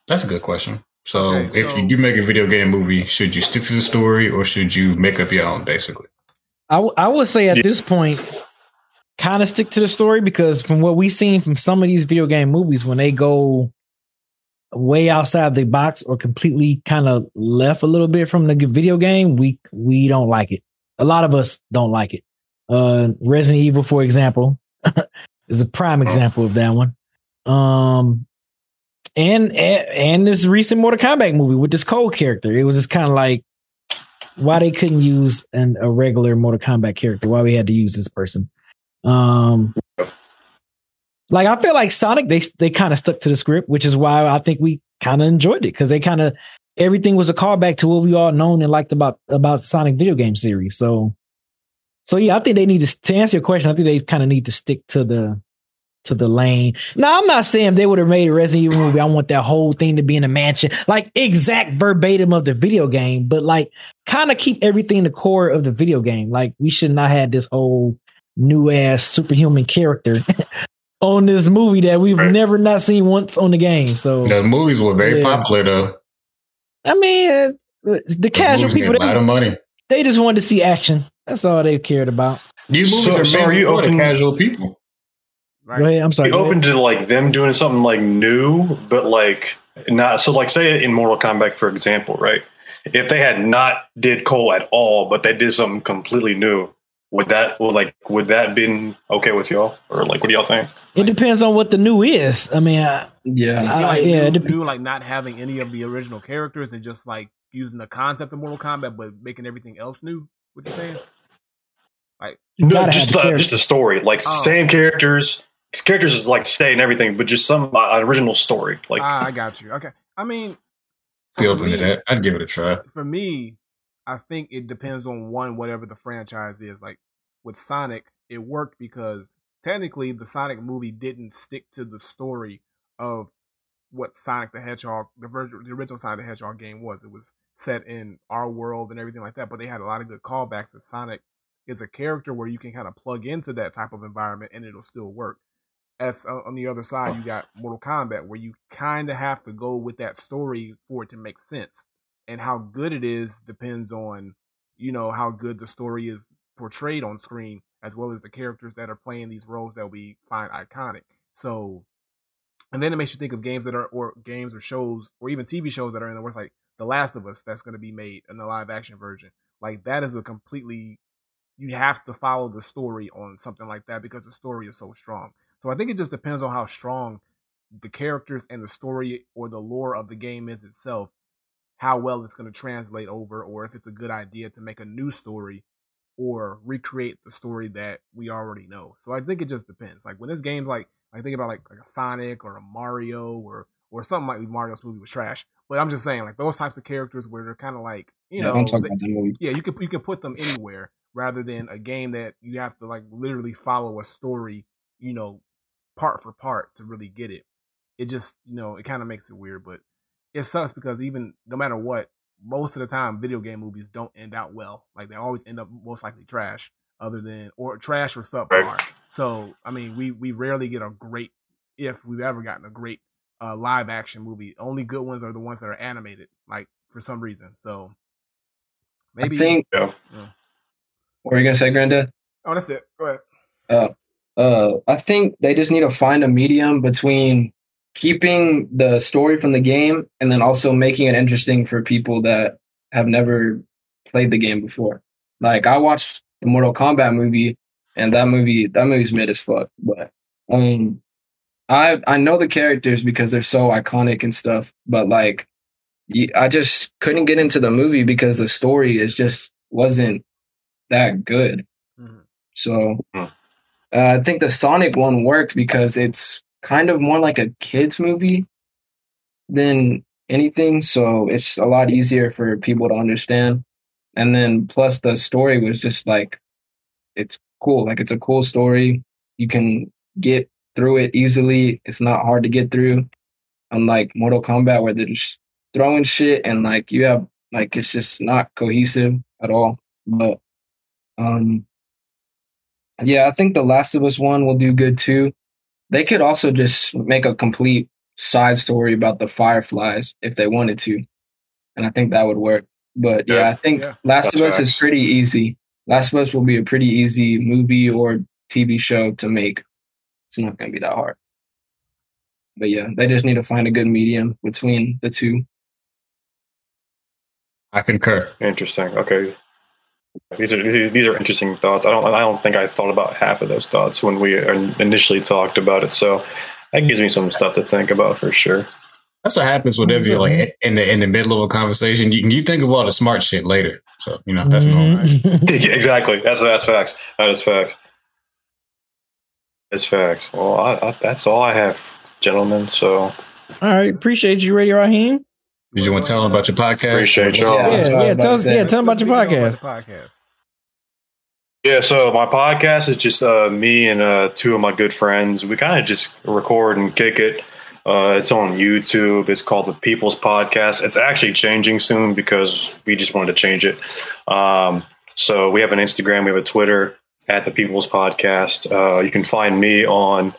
That's a good question. So, Okay, if so- you do make a video game movie, should you stick to the story or should you make up your own, basically? I, w- I would say at Yeah. this point, kind of stick to the story because from what we've seen from some of these video game movies, when they go way outside the box or completely kind of left a little bit from the video game, we we don't like it. A lot of us don't like it. Uh, Resident Evil, for example, *laughs* is a prime example of that one. Um, and and this recent Mortal Kombat movie with this Cole character, it was just kind of like why they couldn't use an, a regular Mortal Kombat character, why we had to use this person. Um, like I feel like Sonic, they they kind of stuck to the script, which is why I think we kind of enjoyed it because they kind of everything was a callback to what we all known and liked about about Sonic video game series. So, so yeah, I think they need to to answer your question. I think they kind of need to stick to the to the lane. Now, I'm not saying they would have made a Resident Evil movie. I want that whole thing to be in a mansion, like exact verbatim of the video game, but like kind of keep everything the core of the video game. Like we should not have this whole new ass superhuman character *laughs* on this movie that we've Right. never not seen once on the game. So The movies were very Yeah. popular though. I mean, uh, the The casual movies people made a lot they, of money. they just wanted to see action. That's all they cared about. These movies So- are so are you for the casual people. Right. Go ahead. I'm sorry. be open to like them doing something like new, but like not so like say in Mortal Kombat for example, right? If they had not did Cole at all, but they did something completely new, would that would like would that been okay with y'all or like what do y'all think? It depends on what the new is. I mean, I, Yeah. I feel like yeah, new, it dep- new, like not having any of the original characters and just like using the concept of Mortal Kombat, but making everything else new. What you saying? you No, just the the, just the story, like Oh. same characters. These characters is like stay and everything, but just some uh, original story. Like ah, I got you. Okay. I mean, Be for open to me- that. I'd give it a try. for me, I think it depends on one, whatever the franchise is. Like with Sonic, it worked because technically the Sonic movie didn't stick to the story of what Sonic the Hedgehog, the, the original Sonic the Hedgehog game was. It was set in our world and everything like that, but they had a lot of good callbacks that Sonic is a character where you can kind of plug into that type of environment and it'll still work. As uh, on the other side, you got Mortal Kombat where you kind of have to go with that story for it to make sense and how good it is depends on you know how good the story is portrayed on screen as well as the characters that are playing these roles that we find iconic. So and then it makes you think of games that are or games or shows or even tv shows that are in the works like the last of us that's going to be made in the live action version. Like that is a completely you have to follow the story on something like that because the story is so strong. So i think it just depends on how strong the characters and the story or the lore of the game is itself how well it's going to translate over or if it's a good idea to make a new story or recreate the story that we already know. So I think it just depends. Like when this game's like I think about like like a Sonic or a Mario or or something like Mario's movie was trash. But I'm just saying like those types of characters where they're kind of like you yeah, know they- about that movie. yeah you can you can put them anywhere rather than a game that you have to like literally follow a story you know part for part to really get it. It just you know it kind of makes it weird, but it sucks because even no matter what, most of the time video game movies don't end out well. Like they always end up most likely trash, other than or trash or subpar. Right. So I mean, we we rarely get a great, if we've ever gotten a great uh, live action movie. Only good ones are the ones that are animated, like for some reason. So maybe I think. Yeah. What were you gonna say, Granda? Oh, that's it. Go ahead. Uh, uh, I think they just need to find a medium between keeping the story from the game and then also making it interesting for people that have never played the game before. Like I watched the Mortal Kombat movie, and that movie that movie's mid as fuck. But um, I I know the characters because they're so iconic and stuff. But like, I just couldn't get into the movie because the story is just wasn't that good. Mhm. So uh, I think the Sonic one worked because it's kind of more like a kids movie than anything. So it's a lot easier for people to understand. And then plus the story was just like it's cool. Like it's a cool story. You can get through it easily. It's not hard to get through. Unlike Mortal Kombat where they're just throwing shit and like you have like it's just not cohesive at all. But um yeah, I think the Last of Us one will do good too. They could also just make a complete side story about the Fireflies if they wanted to. And I think that would work. But yeah, Yeah, I think yeah. Last That's of Us is pretty easy. Last of Us will be a pretty easy movie or TV show to make, it's not going to be that hard. But yeah, they just need to find a good medium between the two. I concur. Interesting. Okay. These are these are interesting thoughts. I don't I don't think I thought about half of those thoughts when we initially talked about it. So that gives me some stuff to think about for sure. That's what happens whenever you're like in the in the middle of a conversation. You you think of all the smart shit later. So you know that's normal. Mm-hmm. *laughs* exactly. That's that's facts. That is facts. That's facts. Well, I, I, that's all I have, gentlemen. So, all right, appreciate you, Radio Raheem. Did you want to tell them about your podcast? Appreciate y'all. Yeah, yeah, yeah tell us, yeah, tell them about your podcast. Podcast. Yeah, so my podcast is just uh, me and uh, two of my good friends. We kind of just record and kick it. Uh, it's on YouTube. It's called the People's Podcast. It's actually changing soon because we just wanted to change it. Um, so we have an Instagram, we have a Twitter at the People's Podcast. Uh, you can find me on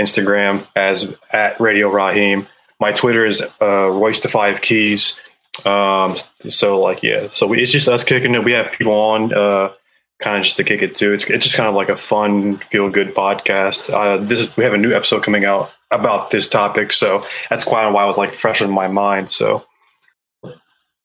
Instagram as at Radio Raheem. My Twitter is uh, Royce to Five Keys. Um, so like yeah, so we, it's just us kicking it. We have people on. Uh, kind of just to kick it too. It's, it's just kind of like a fun, feel good podcast. Uh, this is, we have a new episode coming out about this topic, so that's quite why I was like fresh in my mind. So,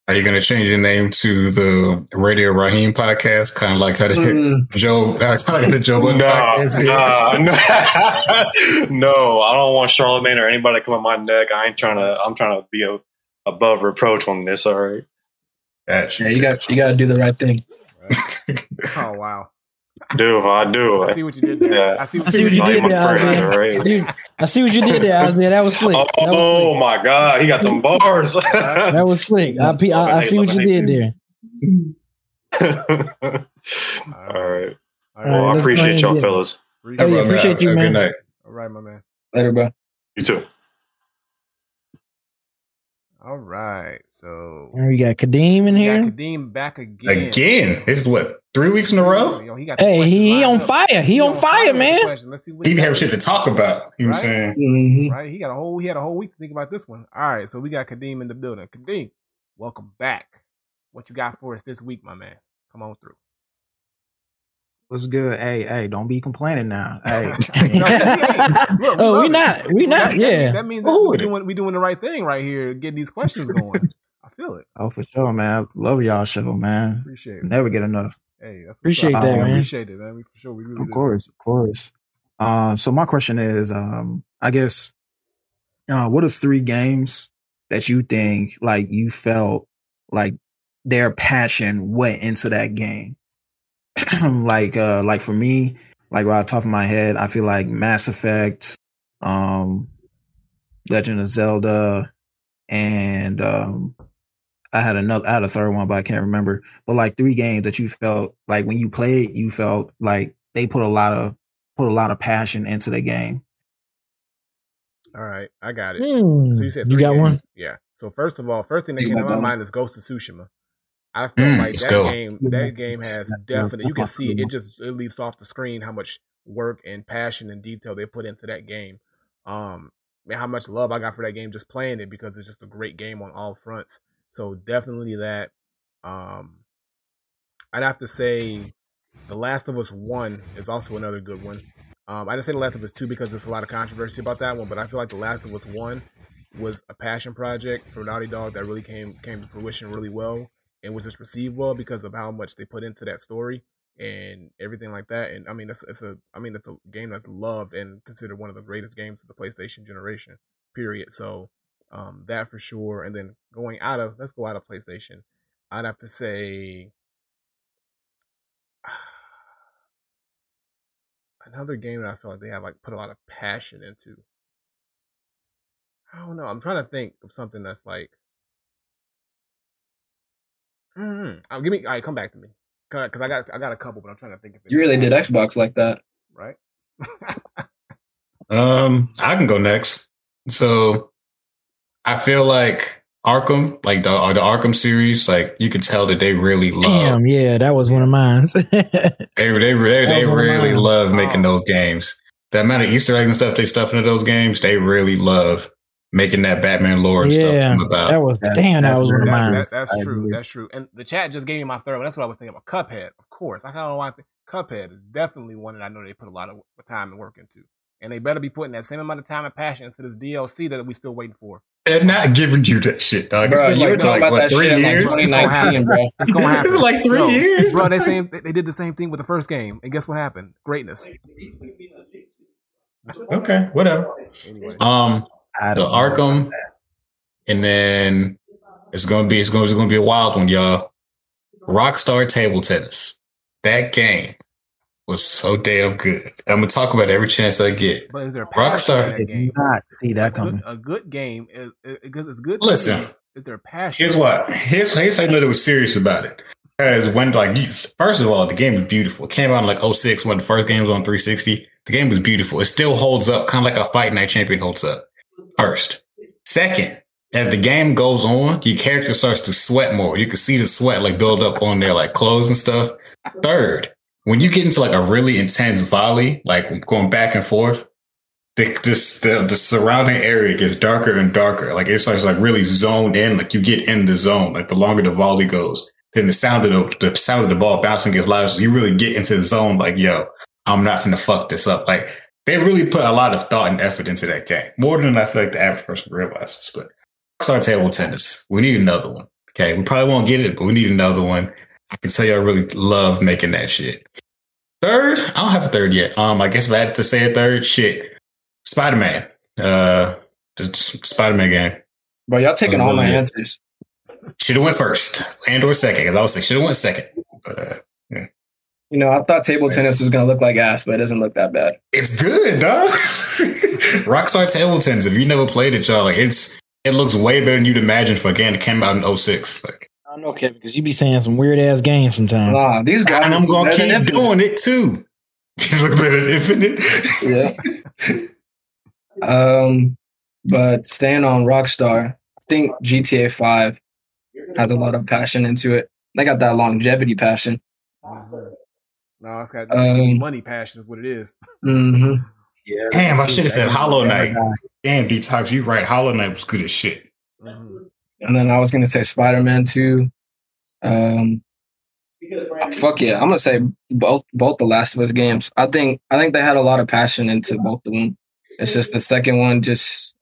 are you going to change your name to the Radio Raheem podcast, kind of like how the mm. *laughs* Joe, *laughs* kind of like the Joe Budden podcast? Nah, *laughs* no, no, I don't want Charlemagne or anybody to come on my neck. I ain't trying to. I'm trying to be a, above reproach on this. All right. Gotcha. Yeah, you got you got to do the right thing. oh wow. Do I do? I see what you did there. Yeah. I see what, I see what you did there. I see what you did there, Osman. That was slick. Oh, was oh slick. my god, he got some bars. that was slick. I, I, I see what you did there. *laughs* All right. Well, I appreciate y'all, fellas. Appreciate, oh, appreciate you, man. Good night. All right, my man. Later, bro. You too. All right. So we got Kadeem in here. Kadeem back again. Again. This is what three weeks in a row. Yo, he hey, he, he on fire. He, he on, on fire, fire man. Let's see he have shit to talk about. You know what I'm saying? Mm-hmm. Right. He got a whole. He had a whole week to think about this one. All right. So we got Kadeem in the building. Kadeem, welcome back. What you got for us this week, my man? Come on through. What's good? Hey, hey, don't be complaining now. *laughs* Hey. Look, we *laughs* oh, we not. We not. That, yeah. That means that we doing we doing the right thing right here, getting these questions going. I feel it. Oh, for sure, man. Love y'all show, man. Appreciate it. Never get enough. Hey, that's appreciate that, um, man. Appreciate it, man. We, for sure, we really Of do. course, of course. Uh, so my question is, um, I guess, uh, what are three games that you think like you felt like their passion went into that game? *clears throat* like uh like for me, like right off the top of my head, I feel like Mass Effect, um, Legend of Zelda, and um I had another I had a third one, but I can't remember. But like three games that you felt like when you played, you felt like they put a lot of put a lot of passion into the game. All right, I got it. Hmm. So you said you got games? one? Yeah. So first of all, first thing that came to my mind is Ghost of Tsushima. I feel mm, like that go. game that game has definitely. You can see it, it just it leaps off the screen how much work and passion and detail they put into that game. Um, man, how much love I got for that game just playing it because it's just a great game on all fronts. So definitely that. Um, I'd have to say, The Last of Us One is also another good one. Um, I didn't say The Last of Us Two because there's a lot of controversy about that one, but I feel like The Last of Us One was a passion project for Naughty Dog that really came came to fruition really well and was just received well because of how much they put into that story and everything like that. And I mean, it's, it's a I mean, it's a game that's loved and considered one of the greatest games of the PlayStation generation. Period. So um, that for sure. And then going out of let's go out of PlayStation. I'd have to say *sighs* another game that I feel like they have like put a lot of passion into. I don't know. I'm trying to think of something that's like Mm-hmm. Oh, give me. All right, come back to me because I got I got a couple, but I'm trying to think of it. You really did Xbox like that, right? *laughs* um, I can go next. So, I feel like Arkham, like the uh, the Arkham series, like you could tell that they really love. Damn, yeah, that was one of mine. *laughs* they they they, they really love making those games. The amount of Easter eggs and stuff they stuff into those games, they really love making that Batman lore and yeah, stuff about. That was damn. That was one of mine. That's, that's true. That's true. And the chat just gave me my third one. That's what I was thinking about. Cuphead, of course. I kind of know why. Cuphead is definitely one that I know they put a lot of time and work into, and they better be putting that same amount of time and passion into this DLC that we're still waiting for. They're not giving you that shit, dog. Bro, it's been you were like, talking like about what, that three shit in like years? 2019, bro. It's gonna *laughs* happen. It's like three Yo, years, bro. They same they did the same thing with the first game, and guess what happened? Greatness. Okay, whatever. Anyway, Um, the Arkham, and then it's gonna be it's gonna, it's gonna be a wild one, y'all. Rockstar Table Tennis. That game was so damn good. I'm gonna talk about every chance I get. but is there Rockstar- Did not see that A coming. good, a good game is because it's good. Listen. is there a passion? Here's what. Here's here's how I know they was serious about it. Because when like you, first of all, the game was beautiful. It came out in like 06 when the first game was on 360. The game was beautiful. It still holds up, kind of like a Fight Night Champion holds up. First. Second, as the game goes on, your character starts to sweat more. You can see the sweat like build up on their like clothes and stuff. Third, when you get into like a really intense volley, like going back and forth, the this the, the surrounding area gets darker and darker. Like it starts like really zoned in. Like you get in the zone. Like the longer the volley goes, then the sound of the, the sound of the ball bouncing gets louder. So you really get into the zone. Like yo, I'm not gonna fuck this up. Like they really put a lot of thought and effort into that game, more than I feel like the average person realizes. But Rockstar Table Tennis, we need another one. Okay, we probably won't get it, but we need another one. I can tell you, I really love making that shit. Third, I don't have a third yet. Um, I guess if I had to say a third, shit, Spider Man. Uh, Spider Man game Bro, y'all taking all my Yeah. answers. should have went first and or second. Because I was like, should have went second, but uh, You know, I thought table tennis was gonna look like ass, but it doesn't look that bad. it's good, dog. *laughs* Rockstar Table Tennis. If you never played it, y'all, like it's it looks way better than you'd imagine for a game that came out in 06. Like, I know, Kevin, because you be saying some weird ass games sometimes. Nah, these guys. and I'm gonna better keep Infinite. doing it too. *laughs* You look better than Infinite. Yeah. *laughs* Um, but staying on Rockstar, I think GTA Five has a lot of passion into it. They got that longevity passion. No, it's got Um, money passion is what it is. Mm-hmm. Yeah, Damn, I should have said Hollow Knight. Damn, Detox, you right. Hollow Knight was good as shit. Mhm. And then I was gonna say Spider Man Two. Um, fuck yeah, I'm gonna say both both the Last of Us games. I think I think they had a lot of passion into both of them. It's just the second one just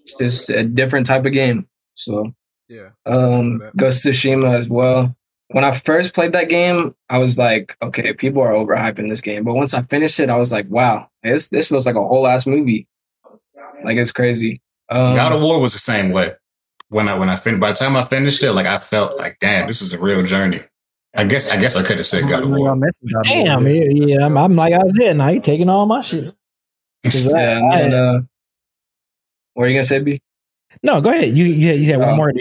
it's just a different type of game. So Yeah. um, Ghost of Tsushima as well. When I first played that game, I was like, okay, people are overhyping this game. But once I finished it, I was like, wow, this this feels like a whole ass movie. Like it's crazy. Um, God of War was the same way. When I when I fin- by the time I finished it, like I felt like, damn, this is a real journey. I guess I guess I could have said God of War. mentioned God of War. Damn, yeah, yeah. I'm, like, I'm like Isaiah now. you taking all my shit. *laughs* Yeah, and I- then, uh, what are you gonna say, B? no, go ahead. You you had, you had one Oh. more.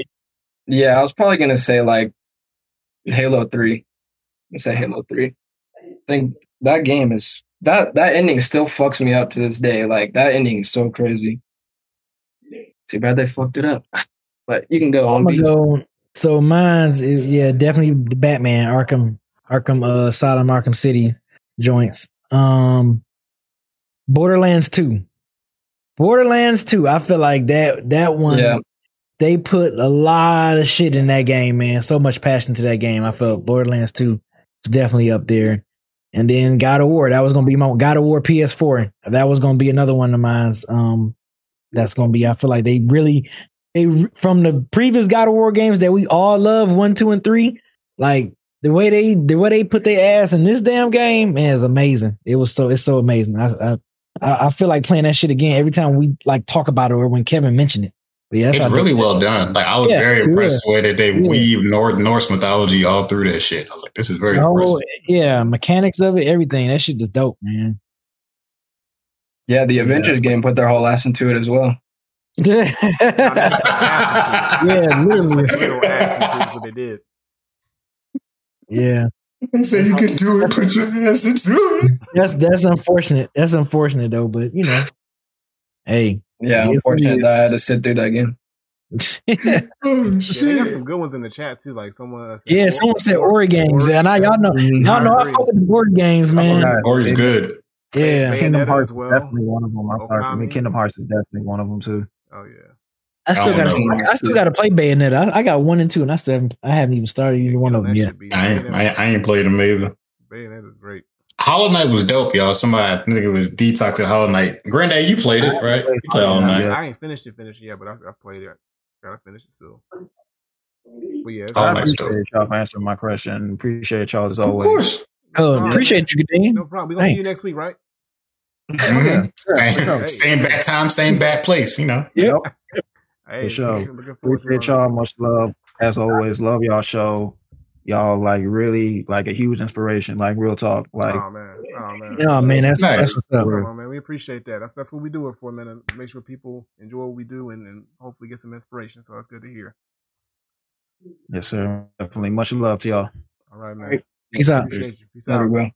Yeah, I was probably gonna say like Halo Three. I say Halo Three. I think that game is that that ending still fucks me up to this day. Like that ending is so crazy. Too bad they fucked it up. *laughs* But you can go. I'm gonna go. So mine's yeah, definitely the Batman, Arkham, Arkham, uh, Asylum, Arkham City joints. Um, Borderlands Two, Borderlands Two. I feel like that that one. Yeah. They put a lot of shit in that game, man. So much passion to that game. I felt Borderlands Two is definitely up there. And then God of War. That was gonna be my God of War PS4. That was gonna be another one of mine's. Um, that's gonna be. I feel like they really they from the previous God of War games that we all love, one, two, and three. Like the way they the way they put their ass in this damn game, man, is amazing. It was so it's so amazing. I I I I feel like playing that shit again every time we like talk about it or when Kevin mentioned it. But yeah, It's really well done. Like I was Yeah, very it impressed the way that they Yeah. weave North Norse mythology all through that shit. I was like, this is very The whole- impressive. yeah, mechanics of it, everything. That shit is dope, man. Yeah, the Avengers game put their whole ass into it as well. *laughs* yeah, literally. Literal ass into what they did. Yeah. So you can do it, put your ass into it. That's that's unfortunate. That's unfortunate though, but you know. Hey. Yeah, Yes, unfortunate that I had to sit through that game. *laughs* Oh Yeah, they got some good ones in the chat too. Like someone. Said yeah, someone said Ori games. And I y'all know y'all know I agree. fuck with the board games, man. forgot. Ori's good. Yeah. Kingdom Hearts as well. definitely one of them. I'm oh, sorry for me. Kingdom Hearts is definitely one of them too. Oh yeah. I still I gotta know. I still gotta play Bayonetta. I, I got one and two and I still haven't I haven't even started either one of them yet. I ain't, I, ain't- I ain't played them either. Bayonetta is great. Hollow Knight was dope, y'all. Somebody, I think it was Detox at Hollow Knight. Granddad, you played it, right? You played Hollow Knight. Yeah. I ain't finished it, finished yet, but I, I played it. Gotta finish it still. But yeah, it's Oh, I nice, dope. appreciate y'all for answering my question. Appreciate y'all as always. Of course. Oh, appreciate you, Dean. no problem. We gonna see you next week, right? Mhm. Same, sure. same bad time, same bad place, you know. Yep. Hey, sure. looking forward Appreciate y'all. Much love. As always, love y'all show. Y'all like really like a huge inspiration. Like real talk. Like oh man, oh man. Oh man, that's Nice. that's what's up. Come on, man. We appreciate that. That's that's what we do it for, man. And make sure people enjoy what we do and, and hopefully get some inspiration. So that's good to hear. yes, sir. Definitely. Much love to y'all. All right, man. Peace out. Appreciate you. Peace Later, out. bro.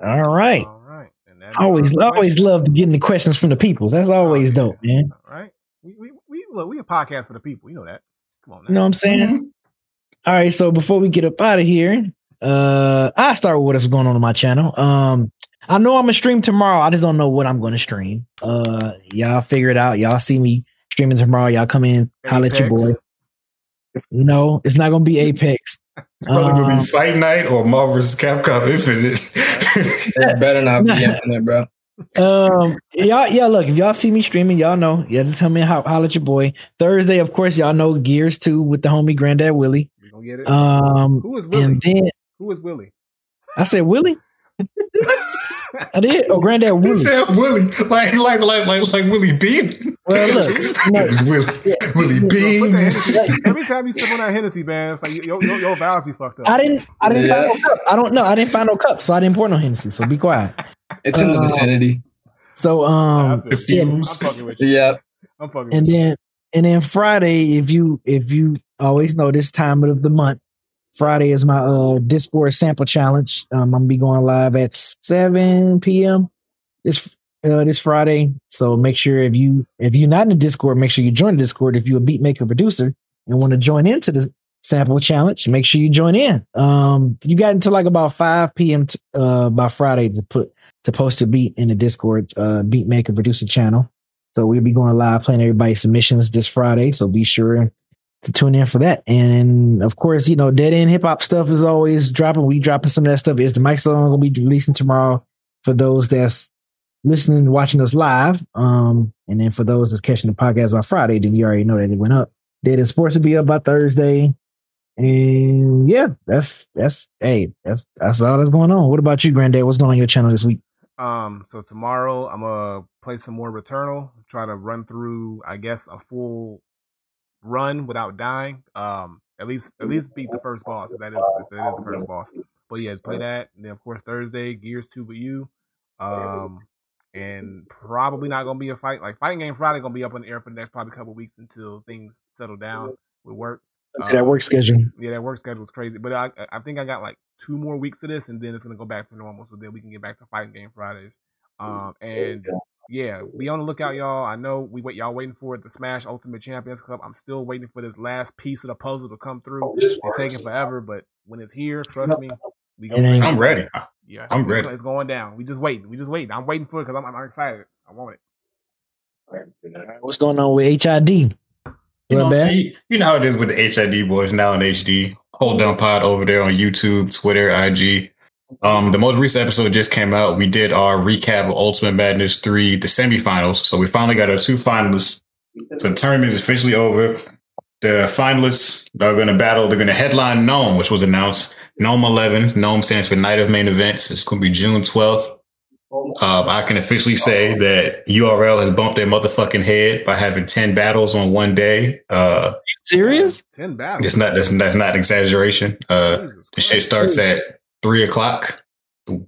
All right. All right. And that Always, is our always question. love getting the questions from the peoples. That's always Oh, yeah. dope, man. All right. We we we look, we a podcast for the people. You know that. Come on, now. You know what I'm saying? All right. So before we get up out of here, uh, I start with what's going on on my channel. Um, I know I'm gonna stream tomorrow. I just don't know what I'm going to stream. Uh, y'all figure it out. Y'all see me streaming tomorrow. Y'all come in, holla at your Apex. boy. No, it's not gonna be Apex. It's probably gonna Um, be Fight Night or Marvel vs. Capcom Infinite. *laughs* It better not be *laughs* infinite, bro. um y'all yeah look if y'all see me streaming y'all know yeah just come in ho- holla at your boy thursday of course y'all know gears 2 with the homie granddad willie We gonna get it. um Who is Willie? and then Who is Willie? i said willie *laughs* i did oh granddad Willie. He said Willie, like like like like like Willie Bean. well look no, It was Willie, Willie Bro, Bean. that Hennessy- Every time you sip on that Hennessy, man, it's like your your, your vowels be fucked up. i didn't i didn't Yeah. find no cup i don't know i didn't find no cup so i didn't pour no hennessy so be quiet It's in the Uh, vicinity. so um I'm fucking- I'm fucking with you. *laughs* Yeah. I'm fucking and with you. then and then Friday, if you if you always know this time of the month, Friday is my uh Discord sample challenge. Um, I'm gonna be going live at 7 p.m. this uh this Friday. So make sure if you if you're not in the Discord, make sure you join the Discord. If you're a beat maker producer and want to join into the sample challenge, make sure you join in. Um, you got until like about 5 p.m. T- uh by Friday to put to post a beat in the Discord uh beat maker producer channel. So we'll be going live playing everybody's submissions this Friday. So be sure to tune in for that. And of course, you know, dead end hip hop stuff is always dropping. We dropping some of that stuff. Is the mic still gonna be releasing tomorrow for those that's listening watching us live. Um, and then for those that's catching the podcast on Friday, then you already know that it went up. Dead end sports will be up by Thursday. And yeah, that's that's hey, that's that's all that's going on. What about you, Granddad? What's going on on your channel this week? Um, so tomorrow I'm gonna play some more Returnal. Try to run through, I guess, a full run without dying. Um, at least at least beat the first boss. That is that is the first boss. But yeah, play that. And then of course Thursday, Gears Two with you. Um, and probably not gonna be a fight like fighting game Friday gonna be up in the air for the next probably couple weeks until things settle down with work. See that work schedule. Yeah, that work schedule is crazy. But I I think I got like two more weeks of this, and then it's gonna go back to normal. So then we can get back to fighting game Fridays. Um, and yeah, be on the lookout, y'all. I know we wait y'all waiting for it, the Smash Ultimate Champions Club. I'm still waiting for this last piece of the puzzle to come through. It's taking forever, but when it's here, trust me, we It ain't- I'm ready. Yeah, I'm it's, ready. It's going down. We just waiting. We just waiting. I'm waiting for it because I'm, I'm excited. I want it. What's going on with HID? You know, see, you know how it is with the HID boys now in HD. Hold down pod over there on YouTube, Twitter, IG. Um, the most recent episode just came out. We did our recap of Ultimate Madness 3, the semifinals. So we finally got our two finalists. So the tournament is officially over. The finalists are going to battle. They're going to headline NOME, which was announced. NOME 11. NOME stands for Night of Main Events. It's going to be June 12th. Um, I can officially say that URL has bumped their motherfucking head by having 10 battles on one day. Uh, Serious? Ten battles. it's not, that's, that's not an exaggeration. Uh, the shit starts at three o'clock.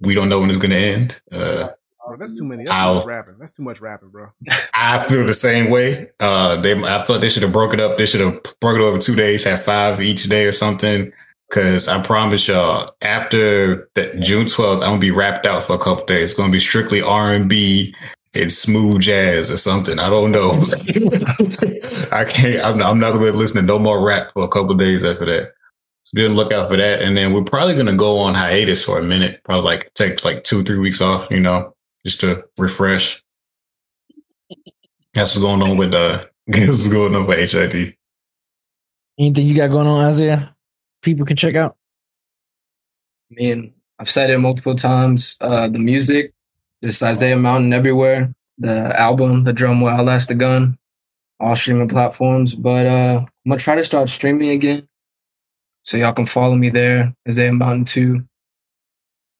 We don't know when it's going to end. Uh, Bro, that's too many. That's Ow. too much rapping. That's too much rapping, bro. *laughs* I feel the same way. Uh, they, I thought they should have broke it up. They should have broke it over two days, had five each day or something. Cause I promise y'all, after that June 12th, I'm gonna be wrapped out for a couple days. It's gonna be strictly R and B and smooth jazz or something. I don't know. *laughs* I can't. I'm not, I'm not gonna be listening to no more rap for a couple days after that. So be on the lookout for that. And then we're probably gonna go on hiatus for a minute. Probably like take like two, three weeks off. You know, just to refresh. That's what's going on with uh *laughs* that's what's going on with HID. Anything you got going on, Isaiah? People can check out. I mean, I've said it multiple times. Uh, the music, just Isaiah Mountain everywhere. The album, The Drum Will Outlast the Gun, all streaming platforms. But uh, I'm gonna try to start streaming again, so y'all can follow me there, Isaiah Mountain Two.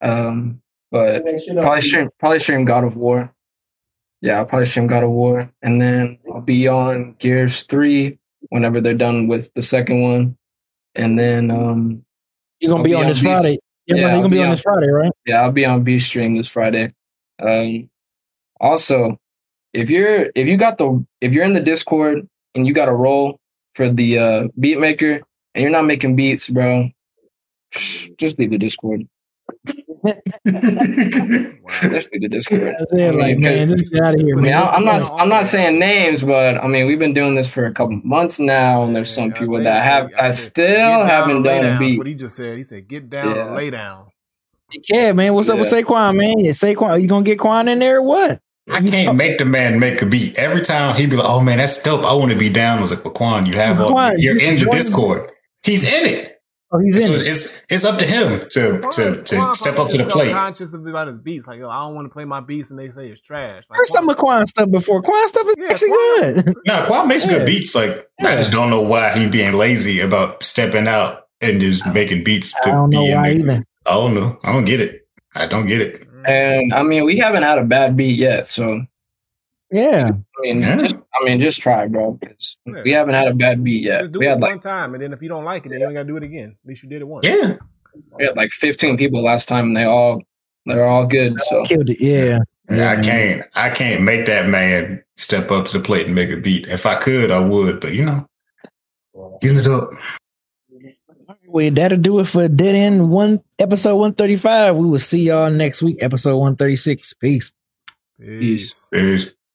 Um, but probably stream, probably stream God of War. Yeah, I'll probably stream God of War, and then I'll be on Gears Three whenever they're done with the second one, and then um, You're gonna be be on on this Beast- Friday. Yeah, Yeah, you're I'll gonna be be on on- this Friday, right? Yeah, I'll be on B stream this Friday. Um, also, if you're if you got the if you're in the Discord and you got a role for the uh, beat maker and you're not making beats, bro, mm. just leave the Discord. *laughs* Just leave the Discord. That's it, I mean, like, man, just get out of here, I mean, man. I, I'm not I'm not saying names, but I mean we've been doing this for a couple months now, and there's some Yeah, people Isaiah that have said- I still haven't and lay done a down. That's beat. what he just said. He said, "Get down Yeah. and lay down." Yeah, man. What's up with Yeah. Saquon, man? Yeah, Saquon, you gonna get Quan in there or what? I can't make the man make a beat. Every time he'd be like, "Oh man, that's dope. I want to be down." I was like, "Well, Quan, you have all. You're in the Discord. He's in it. Oh, he's So in. it. it's it's up to him to to, to step up to the plate." Conscious about his beats, like yo, I don't want to play my beats, and they say it's trash. Like, Heard some of Quan stuff before. Quan stuff is Yeah, actually Quan- good. *laughs* No, Quan makes Yeah. good beats. Like I just don't know why he being lazy about stepping out and just making beats I to don't know be in why there. either. I don't know. I don't get it. I don't get it. Mm. And I mean we haven't had a bad beat yet, so Yeah, I mean, Yeah. just I mean, just try, bro. Because Yeah. we haven't had a bad beat yet. Just do We it had one like time, and then if you don't like it, then you ain't gotta do it again. At least you did it once. Yeah, we had like 15 people last time, and they all they're all good. So killed it. Yeah, yeah I can't. I can't make that man step up to the plate and make a beat. If I could, I would. But you know, he's an adult. Well, that'll do it for Dead End one episode one thirty five. We will see y'all next week, episode one thirty six. Peace. Peace. Peace.